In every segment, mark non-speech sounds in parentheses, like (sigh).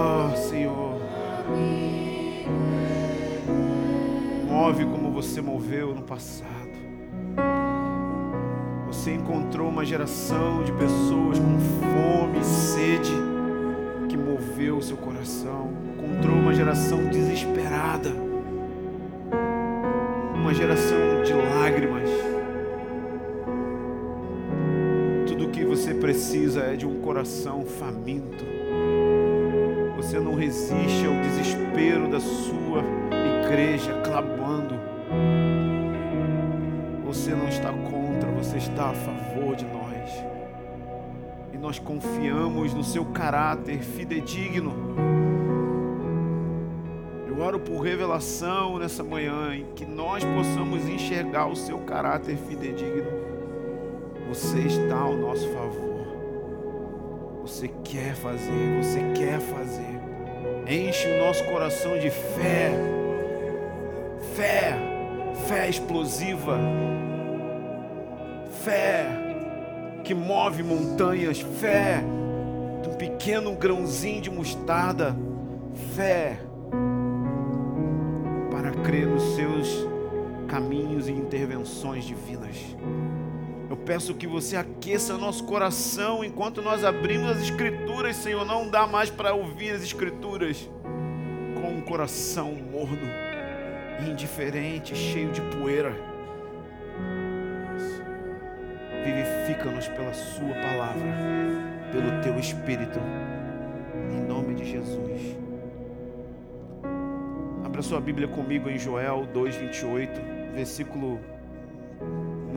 Oh, Senhor. Move como você moveu no passado. Você encontrou uma geração de pessoas com fome e sede que moveu o seu coração. Encontrou uma geração desesperada. Uma geração de lágrimas. Tudo o que você precisa é de um coração faminto. Você não resiste ao desespero da sua igreja clamando. Você não está contra, você está a favor de nós. E nós confiamos no seu caráter fidedigno. Eu oro por revelação nessa manhã, em que nós possamos enxergar o seu caráter fidedigno. Você está ao nosso favor. Você quer fazer, você quer fazer. Enche o nosso coração de fé. Fé, fé explosiva. Fé que move montanhas. Fé de um pequeno grãozinho de mostarda. Fé para crer nos seus caminhos e intervenções divinas. Eu peço que você aqueça nosso coração enquanto nós abrimos as Escrituras, Senhor. Não dá mais para ouvir as Escrituras com um coração morno, indiferente, cheio de poeira. Vivifica-nos pela Sua palavra, pelo Teu Espírito, em nome de Jesus. Abra sua Bíblia comigo em Joel 2,28, versículo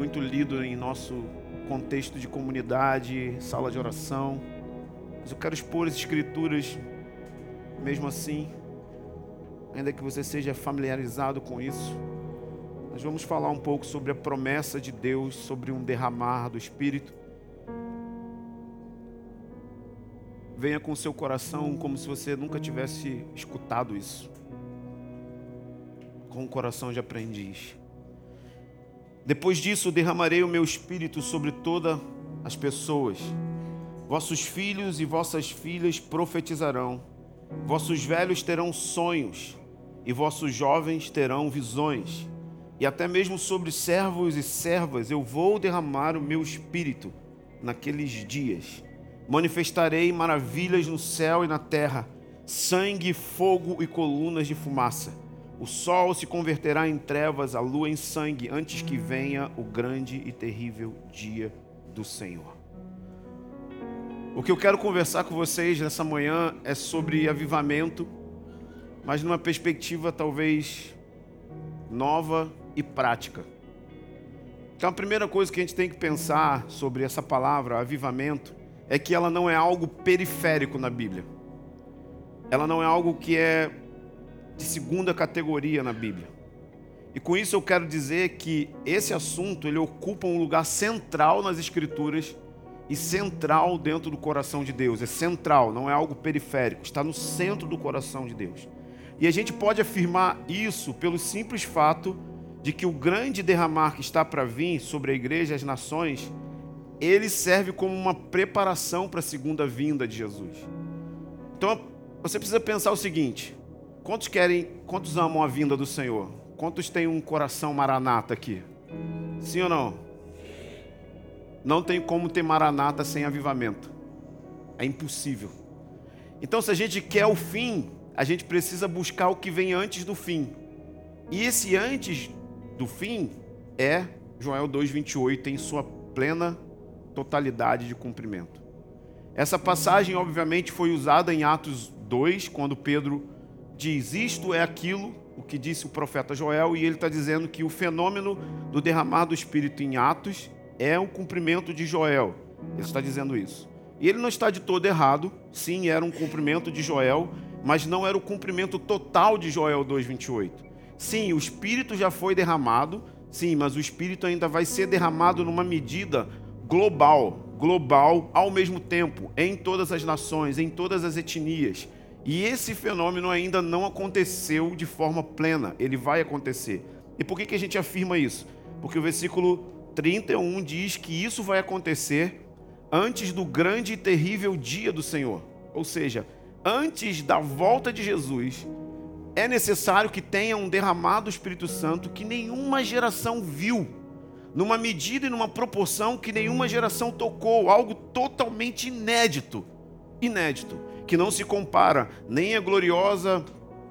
muito lido em nosso contexto de comunidade, sala de oração. Mas eu quero expor as escrituras, mesmo assim, ainda que você seja familiarizado com isso. Nós vamos falar um pouco sobre a promessa de Deus, sobre um derramar do Espírito. Venha com o seu coração como se você nunca tivesse escutado isso. Com o coração de aprendiz. Depois disso, derramarei o meu espírito sobre todas as pessoas. Vossos filhos e vossas filhas profetizarão. Vossos velhos terão sonhos, e vossos jovens terão visões. E até mesmo sobre servos e servas eu vou derramar o meu espírito naqueles dias. Manifestarei maravilhas no céu e na terra: sangue, fogo e colunas de fumaça. O sol se converterá em trevas, a lua em sangue, antes que venha o grande e terrível dia do Senhor. O que eu quero conversar com vocês nessa manhã é sobre avivamento, mas numa perspectiva talvez nova e prática. Então, a primeira coisa que a gente tem que pensar sobre essa palavra, avivamento, é que ela não é algo periférico na Bíblia. Ela não é algo que é de segunda categoria na Bíblia. E com isso eu quero dizer que esse assunto ele ocupa um lugar central nas Escrituras e central dentro do coração de Deus. É central, não é algo periférico, está no centro do coração de Deus. E a gente pode afirmar isso pelo simples fato de que o grande derramar que está para vir sobre a igreja e as nações, ele serve como uma preparação para a segunda vinda de Jesus. Então, você precisa pensar o seguinte: Quantos querem, quantos amam a vinda do Senhor? Quantos têm um coração maranata aqui? Sim ou não? Não tem como ter maranata sem avivamento. É impossível. Então, se a gente quer o fim, a gente precisa buscar o que vem antes do fim. E esse antes do fim é Joel 2:28 em sua plena totalidade de cumprimento. Essa passagem, obviamente, foi usada em Atos 2, quando Pedro diz: Isto é aquilo, o que disse o profeta Joel, e ele está dizendo que o fenômeno do derramar do Espírito em Atos é o cumprimento de Joel. Ele está dizendo isso. E ele não está de todo errado, sim, era um cumprimento de Joel, mas não era o cumprimento total de Joel 2,28. Sim, o Espírito já foi derramado, sim, mas o Espírito ainda vai ser derramado numa medida global, global ao mesmo tempo, em todas as nações, em todas as etnias. E esse fenômeno ainda não aconteceu de forma plena, ele vai acontecer. E por que, a gente afirma isso? Porque o versículo 31 diz que isso vai acontecer antes do grande e terrível dia do Senhor. Ou seja, antes da volta de Jesus, é necessário que tenha um derramado do Espírito Santo que nenhuma geração viu, numa medida e numa proporção que nenhuma geração tocou, algo totalmente inédito. Inédito, que não se compara nem a gloriosa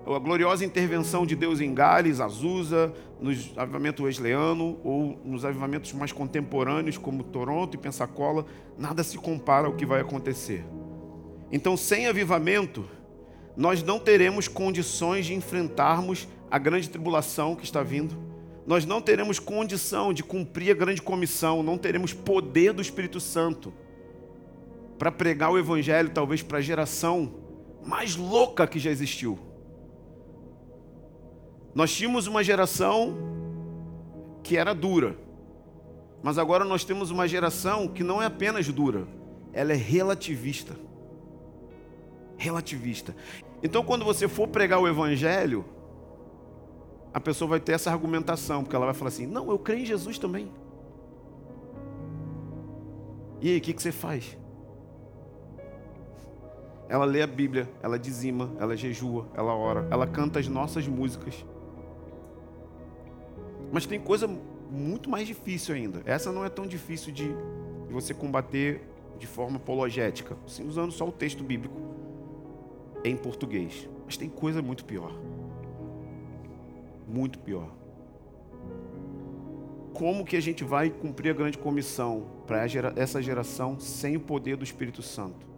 a gloriosa intervenção de Deus em Gales, Azusa, no avivamento wesleyano ou nos avivamentos mais contemporâneos como Toronto e Pensacola, nada se compara ao que vai acontecer. Então, sem avivamento, nós não teremos condições de enfrentarmos a grande tribulação que está vindo. Nós não teremos condição de cumprir a grande comissão, não teremos poder do Espírito Santo para pregar o evangelho talvez para a geração mais louca que já existiu. Nós tínhamos uma geração que era dura, mas agora nós temos uma geração que não é apenas dura, ela é relativista. Relativista. Então, quando você for pregar o Evangelho, a pessoa vai ter essa argumentação, porque ela vai falar assim: não, eu creio em Jesus também. E aí, o que, que você faz? Ela lê a Bíblia, ela dizima, ela jejua, ela ora, ela canta as nossas músicas. Mas tem coisa muito mais difícil ainda. Essa não é tão difícil de, você combater de forma apologética, usando só o texto bíblico em português. Mas tem coisa muito pior. Muito pior. Como que a gente vai cumprir a grande comissão para essa geração sem o poder do Espírito Santo?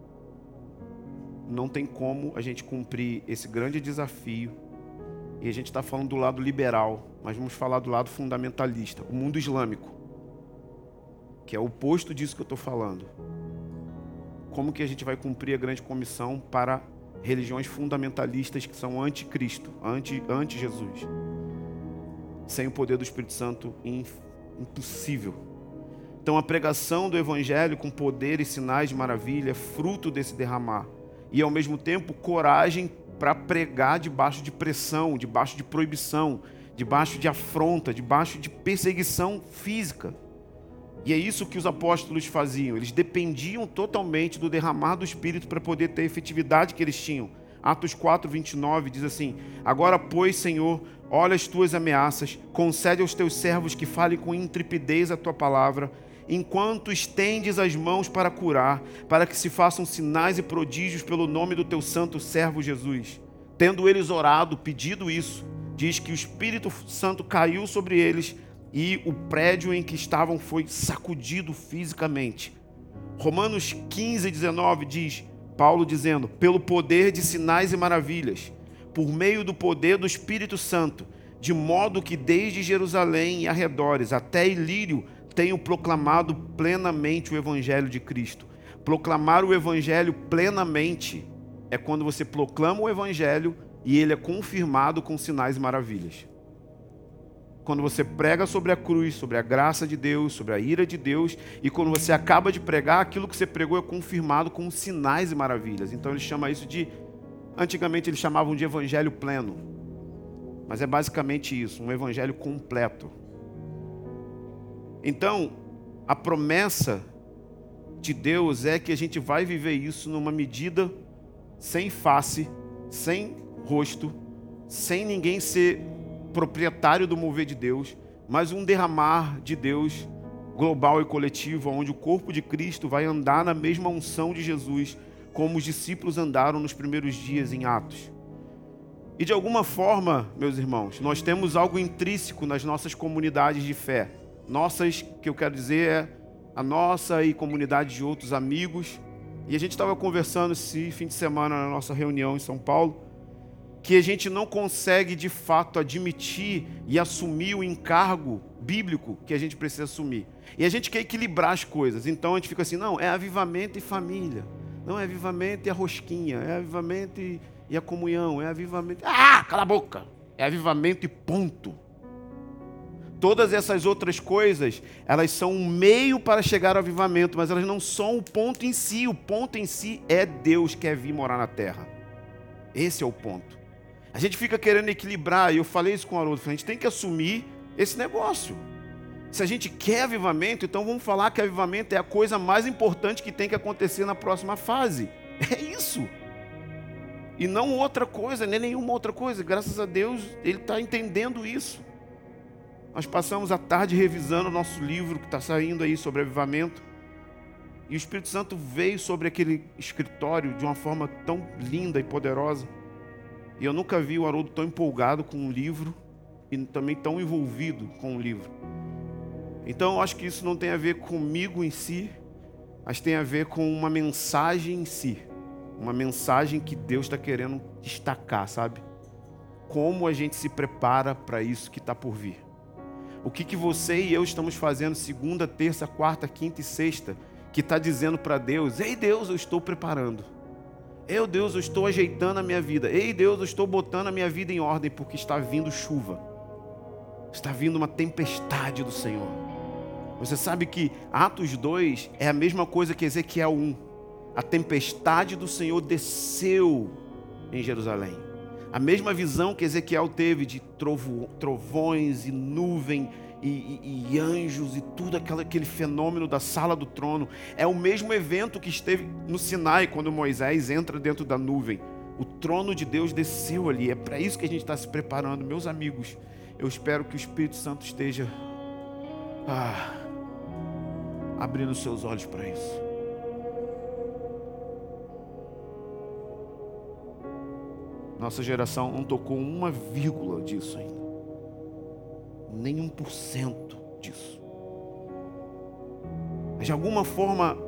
Não tem como a gente cumprir esse grande desafio e a gente está falando do lado liberal, mas vamos falar do lado fundamentalista, o mundo islâmico, que é o oposto disso que eu estou falando. Como que a gente vai cumprir a grande comissão para religiões fundamentalistas que são anticristo, anti, anti-Jesus? Sem o poder do Espírito Santo, impossível. Então a pregação do Evangelho com poder e sinais de maravilha é fruto desse derramar. E ao mesmo tempo coragem para pregar debaixo de pressão, debaixo de proibição, debaixo de afronta, debaixo de perseguição física. E é isso que os apóstolos faziam, eles dependiam totalmente do derramar do Espírito para poder ter a efetividade que eles tinham. Atos 4, 29 diz assim: Agora, pois, Senhor, olha as tuas ameaças, concede aos teus servos que falem com intrepidez a tua palavra, enquanto estendes as mãos para curar, para que se façam sinais e prodígios pelo nome do teu santo servo Jesus. Tendo eles orado, pedido isso, diz que o Espírito Santo caiu sobre eles e o prédio em que estavam foi sacudido fisicamente. Romanos 15, 19 diz, Paulo dizendo: pelo poder de sinais e maravilhas, por meio do poder do Espírito Santo, de modo que desde Jerusalém e arredores até Ilírio tenho proclamado plenamente o Evangelho de Cristo. Proclamar o Evangelho plenamente é quando você proclama o Evangelho e ele é confirmado com sinais e maravilhas. Quando você prega sobre a cruz, sobre a graça de Deus, sobre a ira de Deus, e quando você acaba de pregar, aquilo que você pregou é confirmado com sinais e maravilhas. Então ele chama isso de. Antigamente eles chamavam de evangelho pleno. Mas é basicamente isso, um evangelho completo. Então, a promessa de Deus é que a gente vai viver isso numa medida sem face, sem rosto, sem ninguém ser proprietário do mover de Deus, mas um derramar de Deus global e coletivo, onde o corpo de Cristo vai andar na mesma unção de Jesus, como os discípulos andaram nos primeiros dias em Atos. E de alguma forma, meus irmãos, nós temos algo intrínseco nas nossas comunidades de fé nossas, que eu quero dizer é a nossa e comunidade de outros amigos. E a gente estava conversando esse fim de semana na nossa reunião em São Paulo, que a gente não consegue de fato admitir e assumir o encargo bíblico que a gente precisa assumir. E a gente quer equilibrar as coisas. Então a gente fica assim: não, é avivamento e família. Não, é avivamento e a rosquinha. É avivamento e, e a comunhão. É avivamento. Ah, cala a boca! É avivamento e ponto. Todas essas outras coisas, elas são um meio para chegar ao avivamento, mas elas não são o ponto em si. O ponto em si é Deus que quer vir morar na terra. Esse é o ponto. A gente fica querendo equilibrar, e eu falei isso com o Haroldo, a gente tem que assumir esse negócio. Se a gente quer avivamento, então vamos falar que avivamento é a coisa mais importante que tem que acontecer na próxima fase. É isso. E não outra coisa, nem nenhuma outra coisa. Graças a Deus, ele está entendendo isso. Nós passamos a tarde revisando o nosso livro que está saindo aí sobre avivamento. E o Espírito Santo veio sobre aquele escritório de uma forma tão linda e poderosa. E eu nunca vi o Haroldo tão empolgado com um livro e também tão envolvido com o livro. Então eu acho que isso não tem a ver comigo em si, mas tem a ver com uma mensagem em si. Uma mensagem que Deus está querendo destacar, sabe? Como a gente se prepara para isso que está por vir. O que, que você e eu estamos fazendo segunda, terça, quarta, quinta e sexta, que está dizendo para Deus: Ei Deus, eu estou preparando. Ei Deus, eu estou ajeitando a minha vida. Ei Deus, eu estou botando a minha vida em ordem, porque está vindo chuva. Está vindo uma tempestade do Senhor. Você sabe que Atos 2 é a mesma coisa que Ezequiel 1. A tempestade do Senhor desceu em Jerusalém. A mesma visão que Ezequiel teve de trovo, trovões e nuvem e, e, e, anjos e tudo aquele, aquele fenômeno da sala do trono. É o mesmo evento que esteve no Sinai quando Moisés entra dentro da nuvem. O trono de Deus desceu ali. É para isso que a gente está se preparando, meus amigos. Eu espero que o Espírito Santo esteja ah, abrindo seus olhos para isso. Nossa geração não tocou uma vírgula disso ainda. Nem um por cento disso. Mas de alguma forma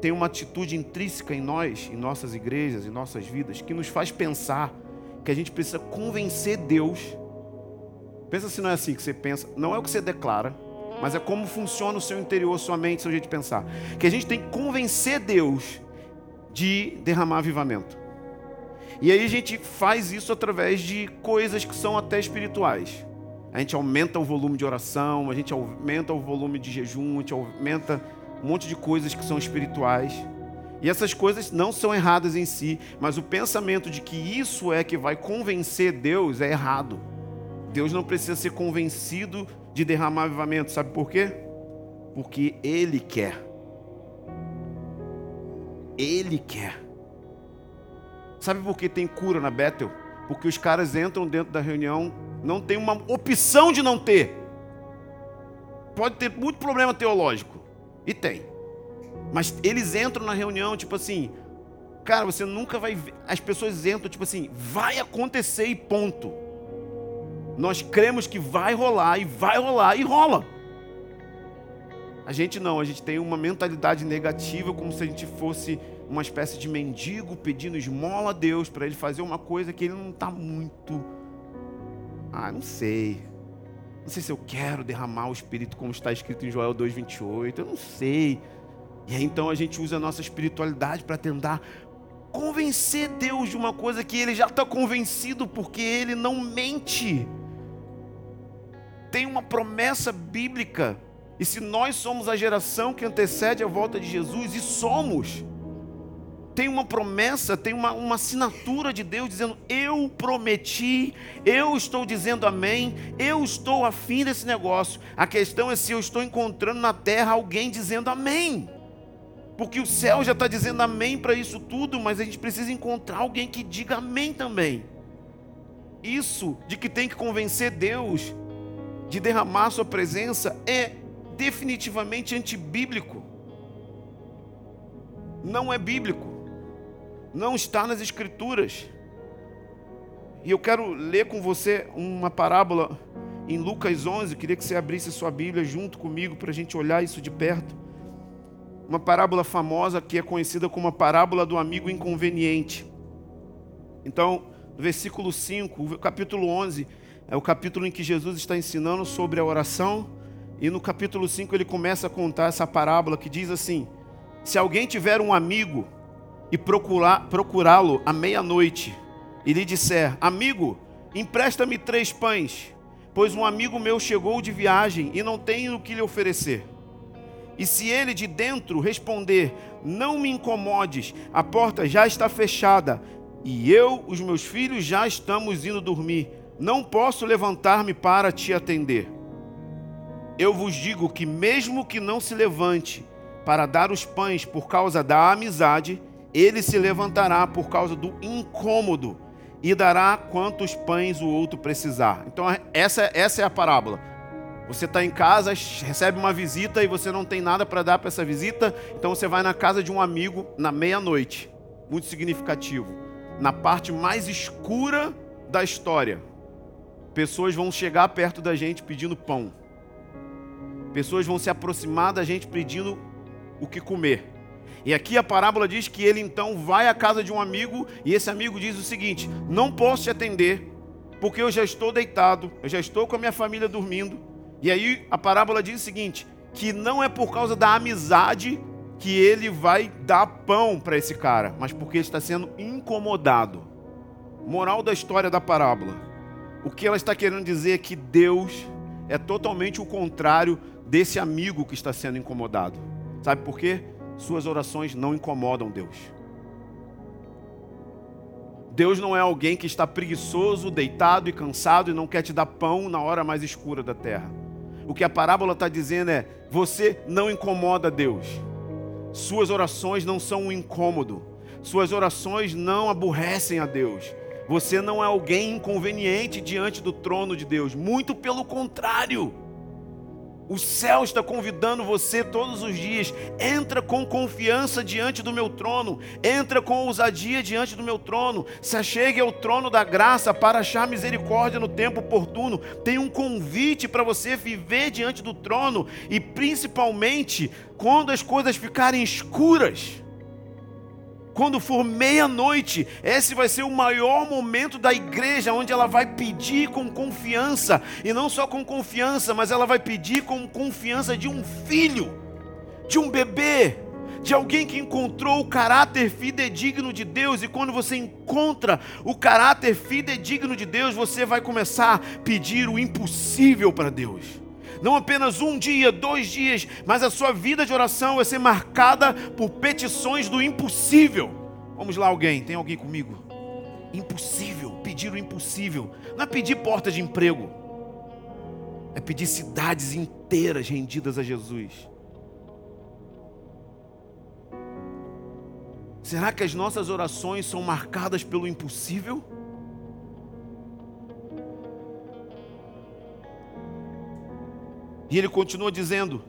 tem uma atitude intrínseca em nós, em nossas igrejas, em nossas vidas, que nos faz pensar que a gente precisa convencer Deus. Pensa se não é assim que você pensa, não é o que você declara, mas é como funciona o seu interior, sua mente, seu jeito de pensar. Que a gente tem que convencer Deus de derramar avivamento. E aí a gente faz isso através de coisas que são até espirituais. A gente aumenta o volume de oração, a gente aumenta o volume de jejum, a gente aumenta um monte de coisas que são espirituais. E essas coisas não são erradas em si, mas o pensamento de que isso é que vai convencer Deus é errado. Deus não precisa ser convencido de derramar avivamento, sabe por quê? Porque Ele quer. Ele quer. Sabe por que tem cura na Bethel? Porque os caras entram dentro da reunião, não tem uma opção de não ter. Pode ter muito problema teológico. E tem. Mas eles entram na reunião, tipo assim, cara, você nunca vai ver. As pessoas entram, tipo assim, vai acontecer e ponto. Nós cremos que vai rolar e vai rolar e rola. A gente não, a gente tem uma mentalidade negativa, como se a gente fosse uma espécie de mendigo pedindo esmola a Deus para ele fazer uma coisa que ele não está muito. Ah, não sei. Não sei se eu quero derramar o Espírito como está escrito em Joel 2,28. Eu não sei. E aí então a gente usa a nossa espiritualidade para tentar convencer Deus de uma coisa que ele já está convencido, porque ele não mente. Tem uma promessa bíblica. E se nós somos a geração que antecede a volta de Jesus, e somos, tem uma promessa, tem uma, uma assinatura de Deus dizendo: Eu prometi, eu estou dizendo amém, eu estou afim desse negócio. A questão é se eu estou encontrando na terra alguém dizendo amém. Porque o céu já está dizendo amém para isso tudo, mas a gente precisa encontrar alguém que diga amém também. Isso de que tem que convencer Deus de derramar sua presença é definitivamente antibíblico. Não é bíblico não está nas Escrituras. E eu quero ler com você uma parábola em Lucas 11. Eu queria que você abrisse sua Bíblia junto comigo para a gente olhar isso de perto. Uma parábola famosa que é conhecida como a parábola do amigo inconveniente. Então, no versículo 5, o capítulo 11 é o capítulo em que Jesus está ensinando sobre a oração. E no capítulo 5 ele começa a contar essa parábola que diz assim: Se alguém tiver um amigo e procurá-lo à meia-noite e lhe disser: Amigo, empresta-me três pães, pois um amigo meu chegou de viagem e não tenho o que lhe oferecer. E se ele de dentro responder: Não me incomodes, a porta já está fechada, e eu, os meus filhos já estamos indo dormir, não posso levantar-me para te atender. Eu vos digo que, mesmo que não se levante para dar os pães por causa da amizade, ele se levantará por causa do incômodo e dará quantos pães o outro precisar. Então, essa, essa é a parábola. Você está em casa, recebe uma visita e você não tem nada para dar para essa visita, então você vai na casa de um amigo na meia-noite. Muito significativo. Na parte mais escura da história, pessoas vão chegar perto da gente pedindo pão. Pessoas vão se aproximar da gente pedindo o que comer. E aqui a parábola diz que ele então vai à casa de um amigo e esse amigo diz o seguinte: Não posso te atender, porque eu já estou deitado, eu já estou com a minha família dormindo e aí a parábola diz o seguinte: que não é por causa da amizade que ele vai dar pão para esse cara, mas porque ele está sendo incomodado. Moral da história da parábola. O que ela está querendo dizer é que Deus é totalmente o contrário desse amigo que está sendo incomodado. Sabe por quê? Suas orações não incomodam Deus. Deus não é alguém que está preguiçoso, deitado e cansado e não quer te dar pão na hora mais escura da terra. O que a parábola está dizendo é: você não incomoda Deus. Suas orações não são um incômodo. Suas orações não aborrecem a Deus. Você não é alguém inconveniente diante do trono de Deus. Muito pelo contrário. O céu está convidando você todos os dias. Entra com confiança diante do meu trono. Entra com ousadia diante do meu trono. Se achegue ao trono da graça para achar misericórdia no tempo oportuno. Tem um convite para você viver diante do trono. E principalmente quando as coisas ficarem escuras quando for meia-noite, esse vai ser o maior momento da igreja, onde ela vai pedir com confiança, e não só com confiança, mas ela vai pedir com confiança de um filho, de um bebê, de alguém que encontrou o caráter fidedigno de Deus, e quando você encontra o caráter fidedigno de Deus, você vai começar a pedir o impossível para Deus não apenas um dia, dois dias, mas a sua vida de oração vai ser marcada por petições do impossível. Vamos lá, alguém, tem alguém comigo? Impossível, pedir o impossível, não é pedir porta de emprego, é pedir cidades inteiras rendidas a Jesus. Será que as nossas orações são marcadas pelo impossível? E ele continua dizendo: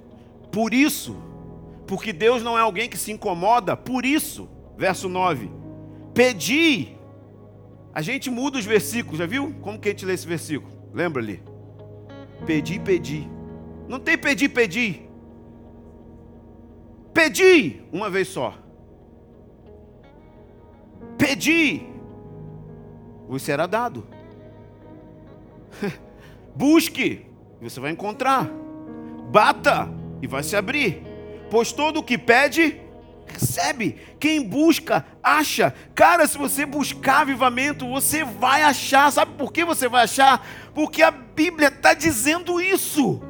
por isso, porque Deus não é alguém que se incomoda, por isso, verso 9: pedi. A gente muda os versículos, já viu? Como que a gente lê esse versículo? Lembra ali? Pedi, pedi. Não tem pedi, pedi. Pedi uma vez só. Pedi, vos será dado. (laughs) Busque, você vai encontrar bata e vai se abrir. Pois todo o que pede, recebe. Quem busca, acha. Cara, se você buscar avivamento, você vai achar. Sabe por que você vai achar? Porque a Bíblia está dizendo isso.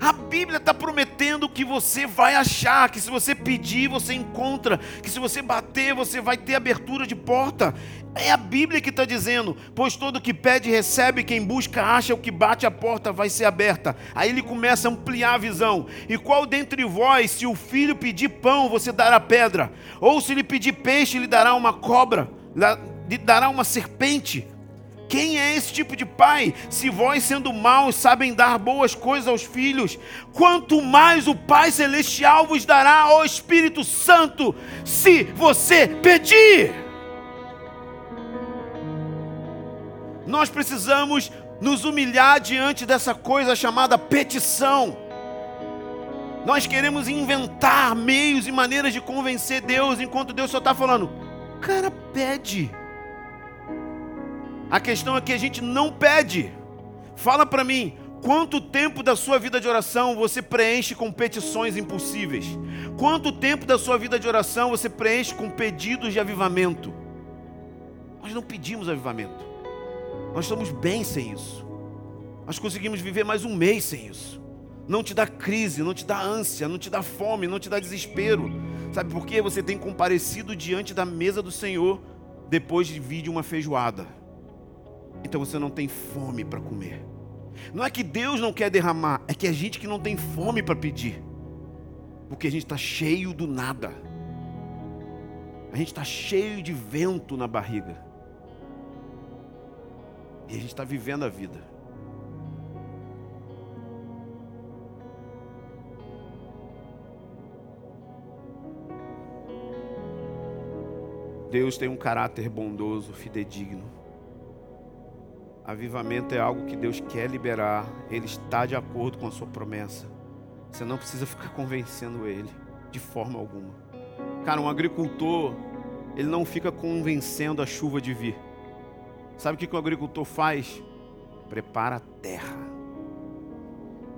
A Bíblia está prometendo que você vai achar, que se você pedir, você encontra, que se você bater, você vai ter abertura de porta. É a Bíblia que está dizendo: pois todo que pede, recebe, quem busca, acha, o que bate, a porta vai ser aberta. Aí ele começa a ampliar a visão. E qual dentre vós, se o filho pedir pão, você dará pedra? Ou se lhe pedir peixe, lhe dará uma cobra, lhe dará uma serpente? Quem é esse tipo de pai? Se vós, sendo maus, sabem dar boas coisas aos filhos, quanto mais o Pai Celestial vos dará ao Espírito Santo, se você pedir. Nós precisamos nos humilhar diante dessa coisa chamada petição. Nós queremos inventar meios e maneiras de convencer Deus, enquanto Deus só está falando, cara, pede. A questão é que a gente não pede. Fala para mim, quanto tempo da sua vida de oração você preenche com petições impossíveis? Quanto tempo da sua vida de oração você preenche com pedidos de avivamento? Nós não pedimos avivamento. Nós estamos bem sem isso. Nós conseguimos viver mais um mês sem isso. Não te dá crise, não te dá ânsia, não te dá fome, não te dá desespero. Sabe por quê? Você tem comparecido diante da mesa do Senhor depois de vir de uma feijoada então você não tem fome para comer. Não é que Deus não quer derramar, é que a gente que não tem fome para pedir, porque a gente está cheio do nada. A gente está cheio de vento na barriga. E a gente está vivendo a vida. Deus tem um caráter bondoso, fidedigno. Avivamento é algo que Deus quer liberar, Ele está de acordo com a sua promessa. Você não precisa ficar (laughs) convencendo Ele, de forma alguma. Cara, um agricultor, ele não fica convencendo a chuva de vir. Sabe o que, que o agricultor faz? Prepara a terra.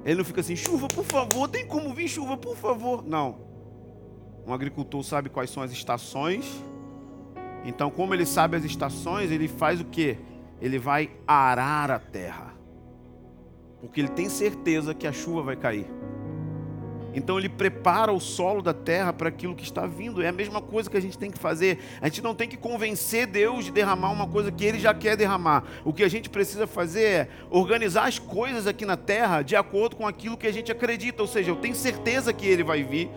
Ele não fica assim, chuva, por favor, tem como vir chuva, por favor. Não. Um agricultor sabe quais são as estações. Então, como ele sabe as estações, ele faz o que? Ele vai arar a terra. Porque ele tem certeza que a chuva vai cair. Então ele prepara o solo da terra para aquilo que está vindo. É a mesma coisa que a gente tem que fazer. A gente não tem que convencer Deus de derramar uma coisa que ele já quer derramar. O que a gente precisa fazer é organizar as coisas aqui na terra de acordo com aquilo que a gente acredita. Ou seja, eu tenho certeza que ele vai vir.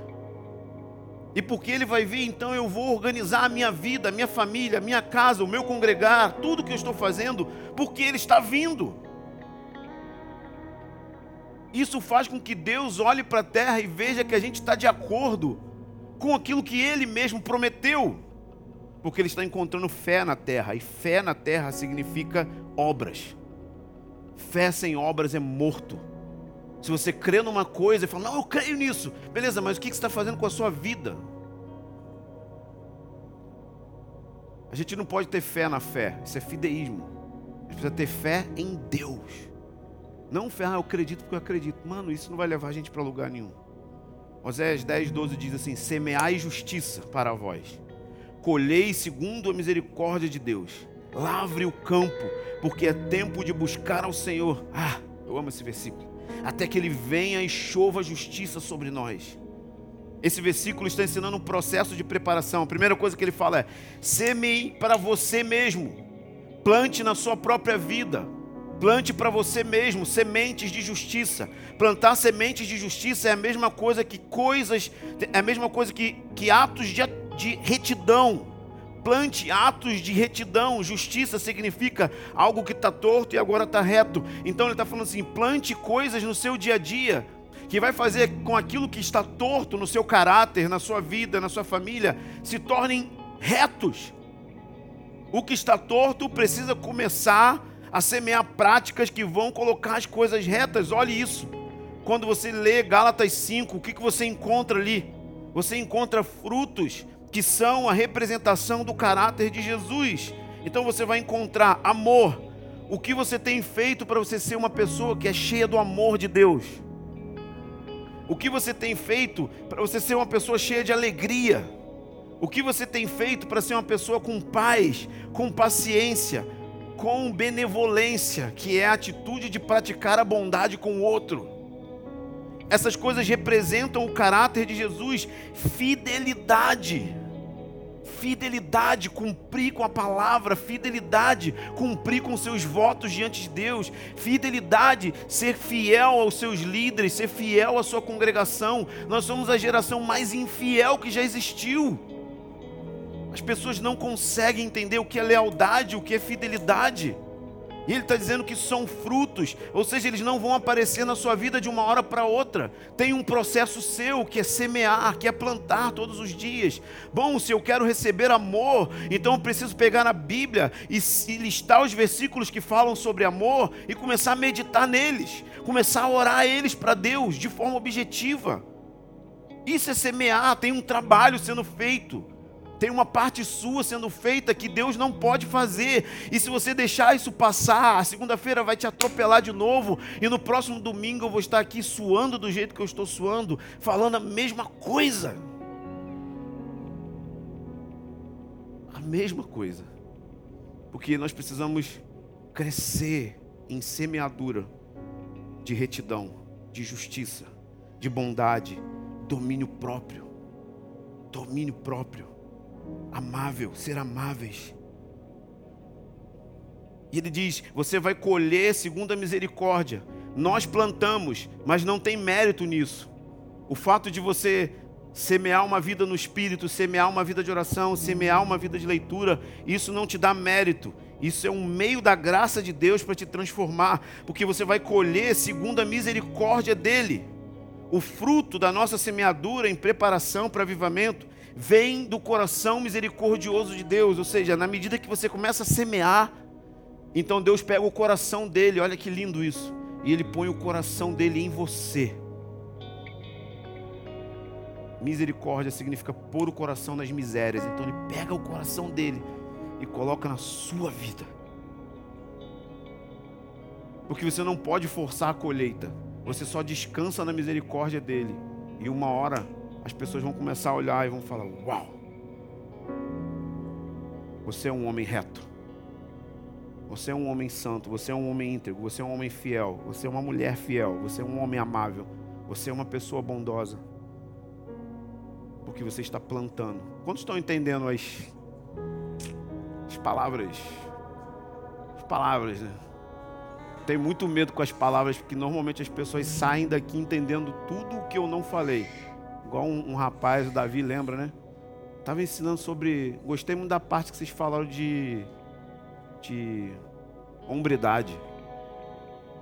E porque ele vai vir, então eu vou organizar a minha vida, a minha família, a minha casa, o meu congregar, tudo que eu estou fazendo, porque ele está vindo. Isso faz com que Deus olhe para a terra e veja que a gente está de acordo com aquilo que Ele mesmo prometeu. Porque Ele está encontrando fé na terra, e fé na terra significa obras. Fé sem obras é morto. Se você crê numa coisa e fala, não, eu creio nisso, beleza, mas o que você está fazendo com a sua vida? A gente não pode ter fé na fé, isso é fideísmo. A gente precisa ter fé em Deus. Não fé, ah, eu acredito porque eu acredito. Mano, isso não vai levar a gente para lugar nenhum. Oséias 10, 12 diz assim: Semeai justiça para vós, colhei segundo a misericórdia de Deus, lavre o campo, porque é tempo de buscar ao Senhor. Ah, eu amo esse versículo. Até que ele venha e chova justiça sobre nós. Esse versículo está ensinando um processo de preparação. A primeira coisa que ele fala é: semeie para você mesmo, plante na sua própria vida. Plante para você mesmo sementes de justiça. Plantar sementes de justiça é a mesma coisa que coisas, é a mesma coisa que, que atos de, de retidão. Plante atos de retidão. Justiça significa algo que está torto e agora está reto. Então ele está falando assim: plante coisas no seu dia a dia que vai fazer com aquilo que está torto no seu caráter, na sua vida, na sua família, se tornem retos. O que está torto precisa começar a semear práticas que vão colocar as coisas retas. Olhe isso. Quando você lê Gálatas 5, o que, que você encontra ali? Você encontra frutos que são a representação do caráter de Jesus. Então você vai encontrar amor. O que você tem feito para você ser uma pessoa que é cheia do amor de Deus? O que você tem feito para você ser uma pessoa cheia de alegria? O que você tem feito para ser uma pessoa com paz, com paciência, com benevolência, que é a atitude de praticar a bondade com o outro. Essas coisas representam o caráter de Jesus, fidelidade. Fidelidade, cumprir com a palavra, fidelidade, cumprir com seus votos diante de Deus, fidelidade, ser fiel aos seus líderes, ser fiel à sua congregação. Nós somos a geração mais infiel que já existiu. As pessoas não conseguem entender o que é lealdade, o que é fidelidade. E ele está dizendo que são frutos, ou seja, eles não vão aparecer na sua vida de uma hora para outra. Tem um processo seu que é semear, que é plantar todos os dias. Bom, se eu quero receber amor, então eu preciso pegar na Bíblia e, e listar os versículos que falam sobre amor e começar a meditar neles, começar a orar a eles para Deus de forma objetiva. Isso é semear, tem um trabalho sendo feito tem uma parte sua sendo feita que Deus não pode fazer. E se você deixar isso passar, a segunda-feira vai te atropelar de novo. E no próximo domingo eu vou estar aqui suando do jeito que eu estou suando, falando a mesma coisa. A mesma coisa. Porque nós precisamos crescer em semeadura de retidão, de justiça, de bondade, domínio próprio. Domínio próprio amável, ser amáveis. E ele diz: Você vai colher segundo a misericórdia. Nós plantamos, mas não tem mérito nisso. O fato de você semear uma vida no espírito, semear uma vida de oração, semear uma vida de leitura, isso não te dá mérito. Isso é um meio da graça de Deus para te transformar, porque você vai colher segundo a misericórdia dele. O fruto da nossa semeadura em preparação para avivamento vem do coração misericordioso de Deus, ou seja, na medida que você começa a semear, então Deus pega o coração dele, olha que lindo isso, e ele põe o coração dele em você. Misericórdia significa pôr o coração nas misérias. Então ele pega o coração dele e coloca na sua vida. Porque você não pode forçar a colheita. Você só descansa na misericórdia dele. E uma hora as pessoas vão começar a olhar e vão falar: Uau! Você é um homem reto. Você é um homem santo. Você é um homem íntegro. Você é um homem fiel. Você é uma mulher fiel. Você é um homem amável. Você é uma pessoa bondosa porque você está plantando. Quantos estão entendendo as, as palavras? As palavras, né? Tenho muito medo com as palavras, porque normalmente as pessoas saem daqui entendendo tudo o que eu não falei. Igual um, um rapaz, o Davi, lembra, né? Estava ensinando sobre. Gostei muito da parte que vocês falaram de. de hombridade.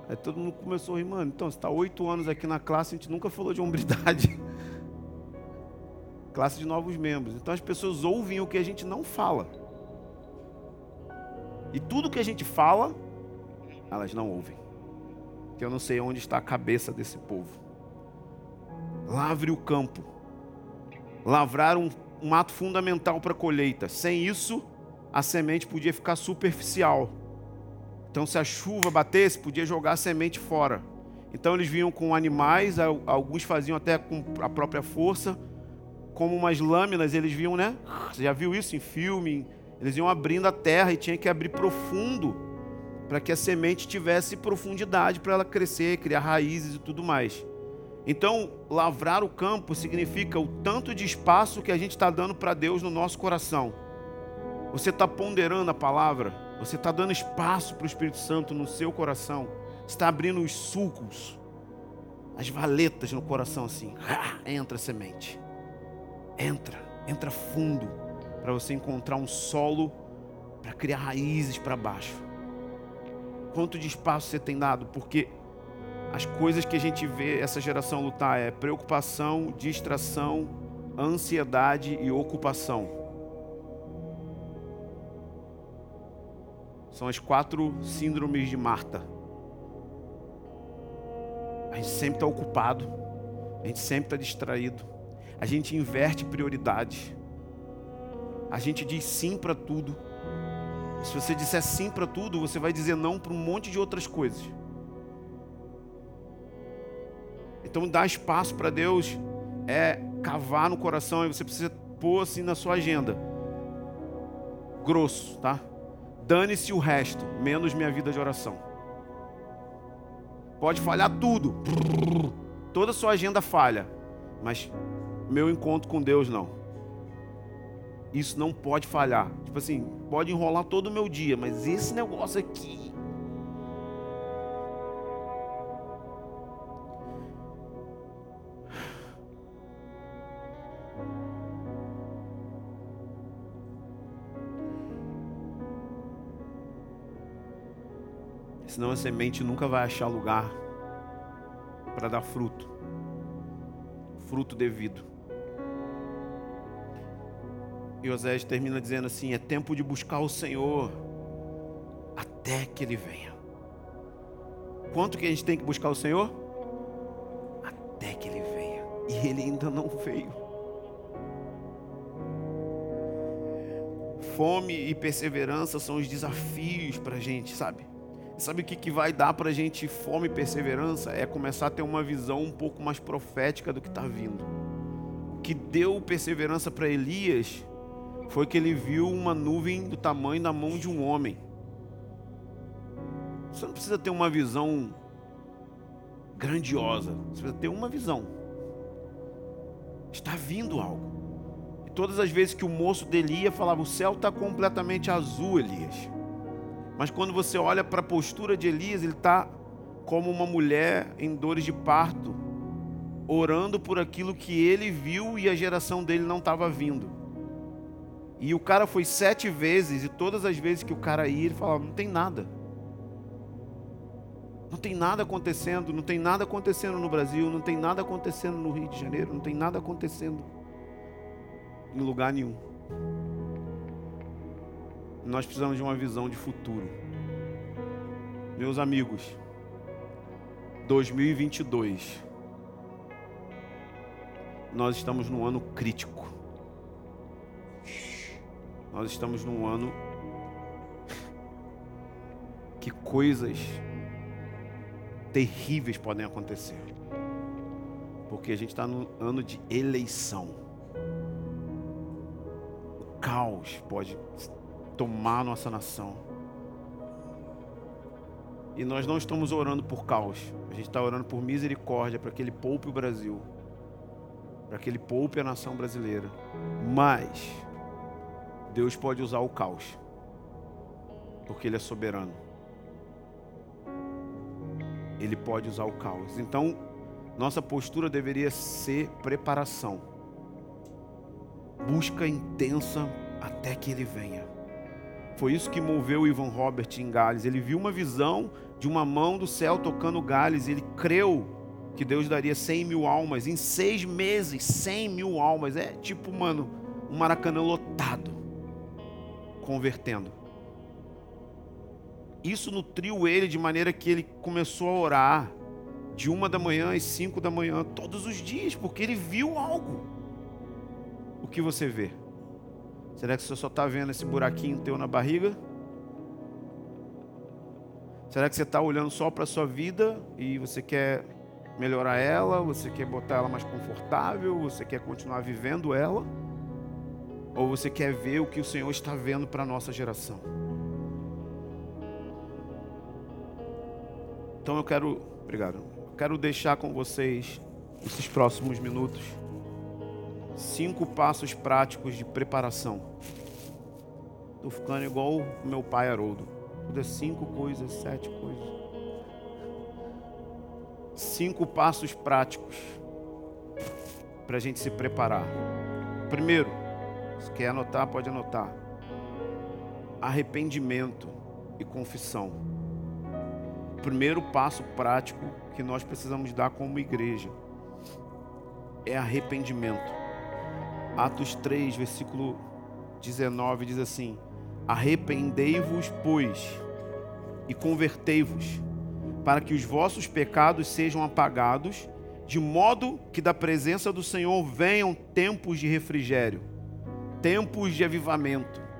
Aí todo mundo começou a rir, mano. Então, você está oito anos aqui na classe, a gente nunca falou de hombridade. (laughs) classe de novos membros. Então as pessoas ouvem o que a gente não fala. E tudo que a gente fala, elas não ouvem. Que eu não sei onde está a cabeça desse povo. Lavre o campo. Lavrar um, um ato fundamental para a colheita. Sem isso, a semente podia ficar superficial. Então, se a chuva batesse, podia jogar a semente fora. Então, eles vinham com animais, alguns faziam até com a própria força como umas lâminas, eles viam, né? Você já viu isso em filme? Eles iam abrindo a terra e tinha que abrir profundo para que a semente tivesse profundidade para ela crescer, criar raízes e tudo mais. Então, lavrar o campo significa o tanto de espaço que a gente está dando para Deus no nosso coração. Você está ponderando a palavra, você está dando espaço para o Espírito Santo no seu coração, está abrindo os sulcos, as valetas no coração assim, entra semente. Entra, entra fundo para você encontrar um solo para criar raízes para baixo. Quanto de espaço você tem dado? Porque as coisas que a gente vê essa geração lutar é preocupação, distração, ansiedade e ocupação. São as quatro síndromes de Marta. A gente sempre está ocupado, a gente sempre está distraído, a gente inverte prioridade. A gente diz sim para tudo. Se você disser sim para tudo, você vai dizer não para um monte de outras coisas. Então, dar espaço para Deus é cavar no coração e você precisa pôr assim na sua agenda. Grosso, tá? Dane-se o resto, menos minha vida de oração. Pode falhar tudo. Toda a sua agenda falha, mas meu encontro com Deus não. Isso não pode falhar. Tipo assim, pode enrolar todo o meu dia, mas esse negócio aqui. Senão a semente nunca vai achar lugar para dar fruto. Fruto devido. E Osés termina dizendo assim: é tempo de buscar o Senhor até que Ele venha. Quanto que a gente tem que buscar o Senhor? Até que Ele venha. E Ele ainda não veio. Fome e perseverança são os desafios para a gente, sabe? Sabe o que, que vai dar para a gente fome e perseverança? É começar a ter uma visão um pouco mais profética do que está vindo. O que deu perseverança para Elias foi que ele viu uma nuvem do tamanho da mão de um homem. Você não precisa ter uma visão grandiosa, você precisa ter uma visão. Está vindo algo. E todas as vezes que o moço dele ia, falava: O céu está completamente azul, Elias. Mas quando você olha para a postura de Elias, ele está como uma mulher em dores de parto, orando por aquilo que ele viu e a geração dele não estava vindo. E o cara foi sete vezes, e todas as vezes que o cara ia, ele falava: não tem nada. Não tem nada acontecendo, não tem nada acontecendo no Brasil, não tem nada acontecendo no Rio de Janeiro, não tem nada acontecendo em lugar nenhum. Nós precisamos de uma visão de futuro. Meus amigos, 2022, nós estamos num ano crítico. Nós estamos num ano (laughs) que coisas terríveis podem acontecer. Porque a gente está no ano de eleição. O caos pode tomar nossa nação. E nós não estamos orando por caos. A gente está orando por misericórdia para que Ele poupe o Brasil. Para que Ele poupe a nação brasileira. Mas Deus pode usar o caos. Porque Ele é soberano. Ele pode usar o caos. Então, nossa postura deveria ser preparação. Busca intensa até que ele venha. Foi isso que moveu Ivan Robert em Gales. Ele viu uma visão de uma mão do céu tocando Gales. Ele creu que Deus daria 100 mil almas em seis meses. 100 mil almas. É tipo, mano, um maracanã lotado. Convertendo isso nutriu ele de maneira que ele começou a orar de uma da manhã às cinco da manhã todos os dias, porque ele viu algo. O que você vê? Será que você só está vendo esse buraquinho teu na barriga? Será que você está olhando só para a sua vida e você quer melhorar ela? Você quer botar ela mais confortável? Você quer continuar vivendo ela? Ou você quer ver o que o Senhor está vendo para a nossa geração? Então eu quero, obrigado. Eu quero deixar com vocês esses próximos minutos cinco passos práticos de preparação. Estou ficando igual o meu pai Haroldo. Tudo é cinco coisas, sete coisas. Cinco passos práticos para a gente se preparar. Primeiro, se quer anotar, pode anotar. Arrependimento e confissão primeiro passo prático que nós precisamos dar como igreja é arrependimento. Atos 3, versículo 19 diz assim: Arrependei-vos, pois, e convertei-vos, para que os vossos pecados sejam apagados, de modo que da presença do Senhor venham tempos de refrigério, tempos de avivamento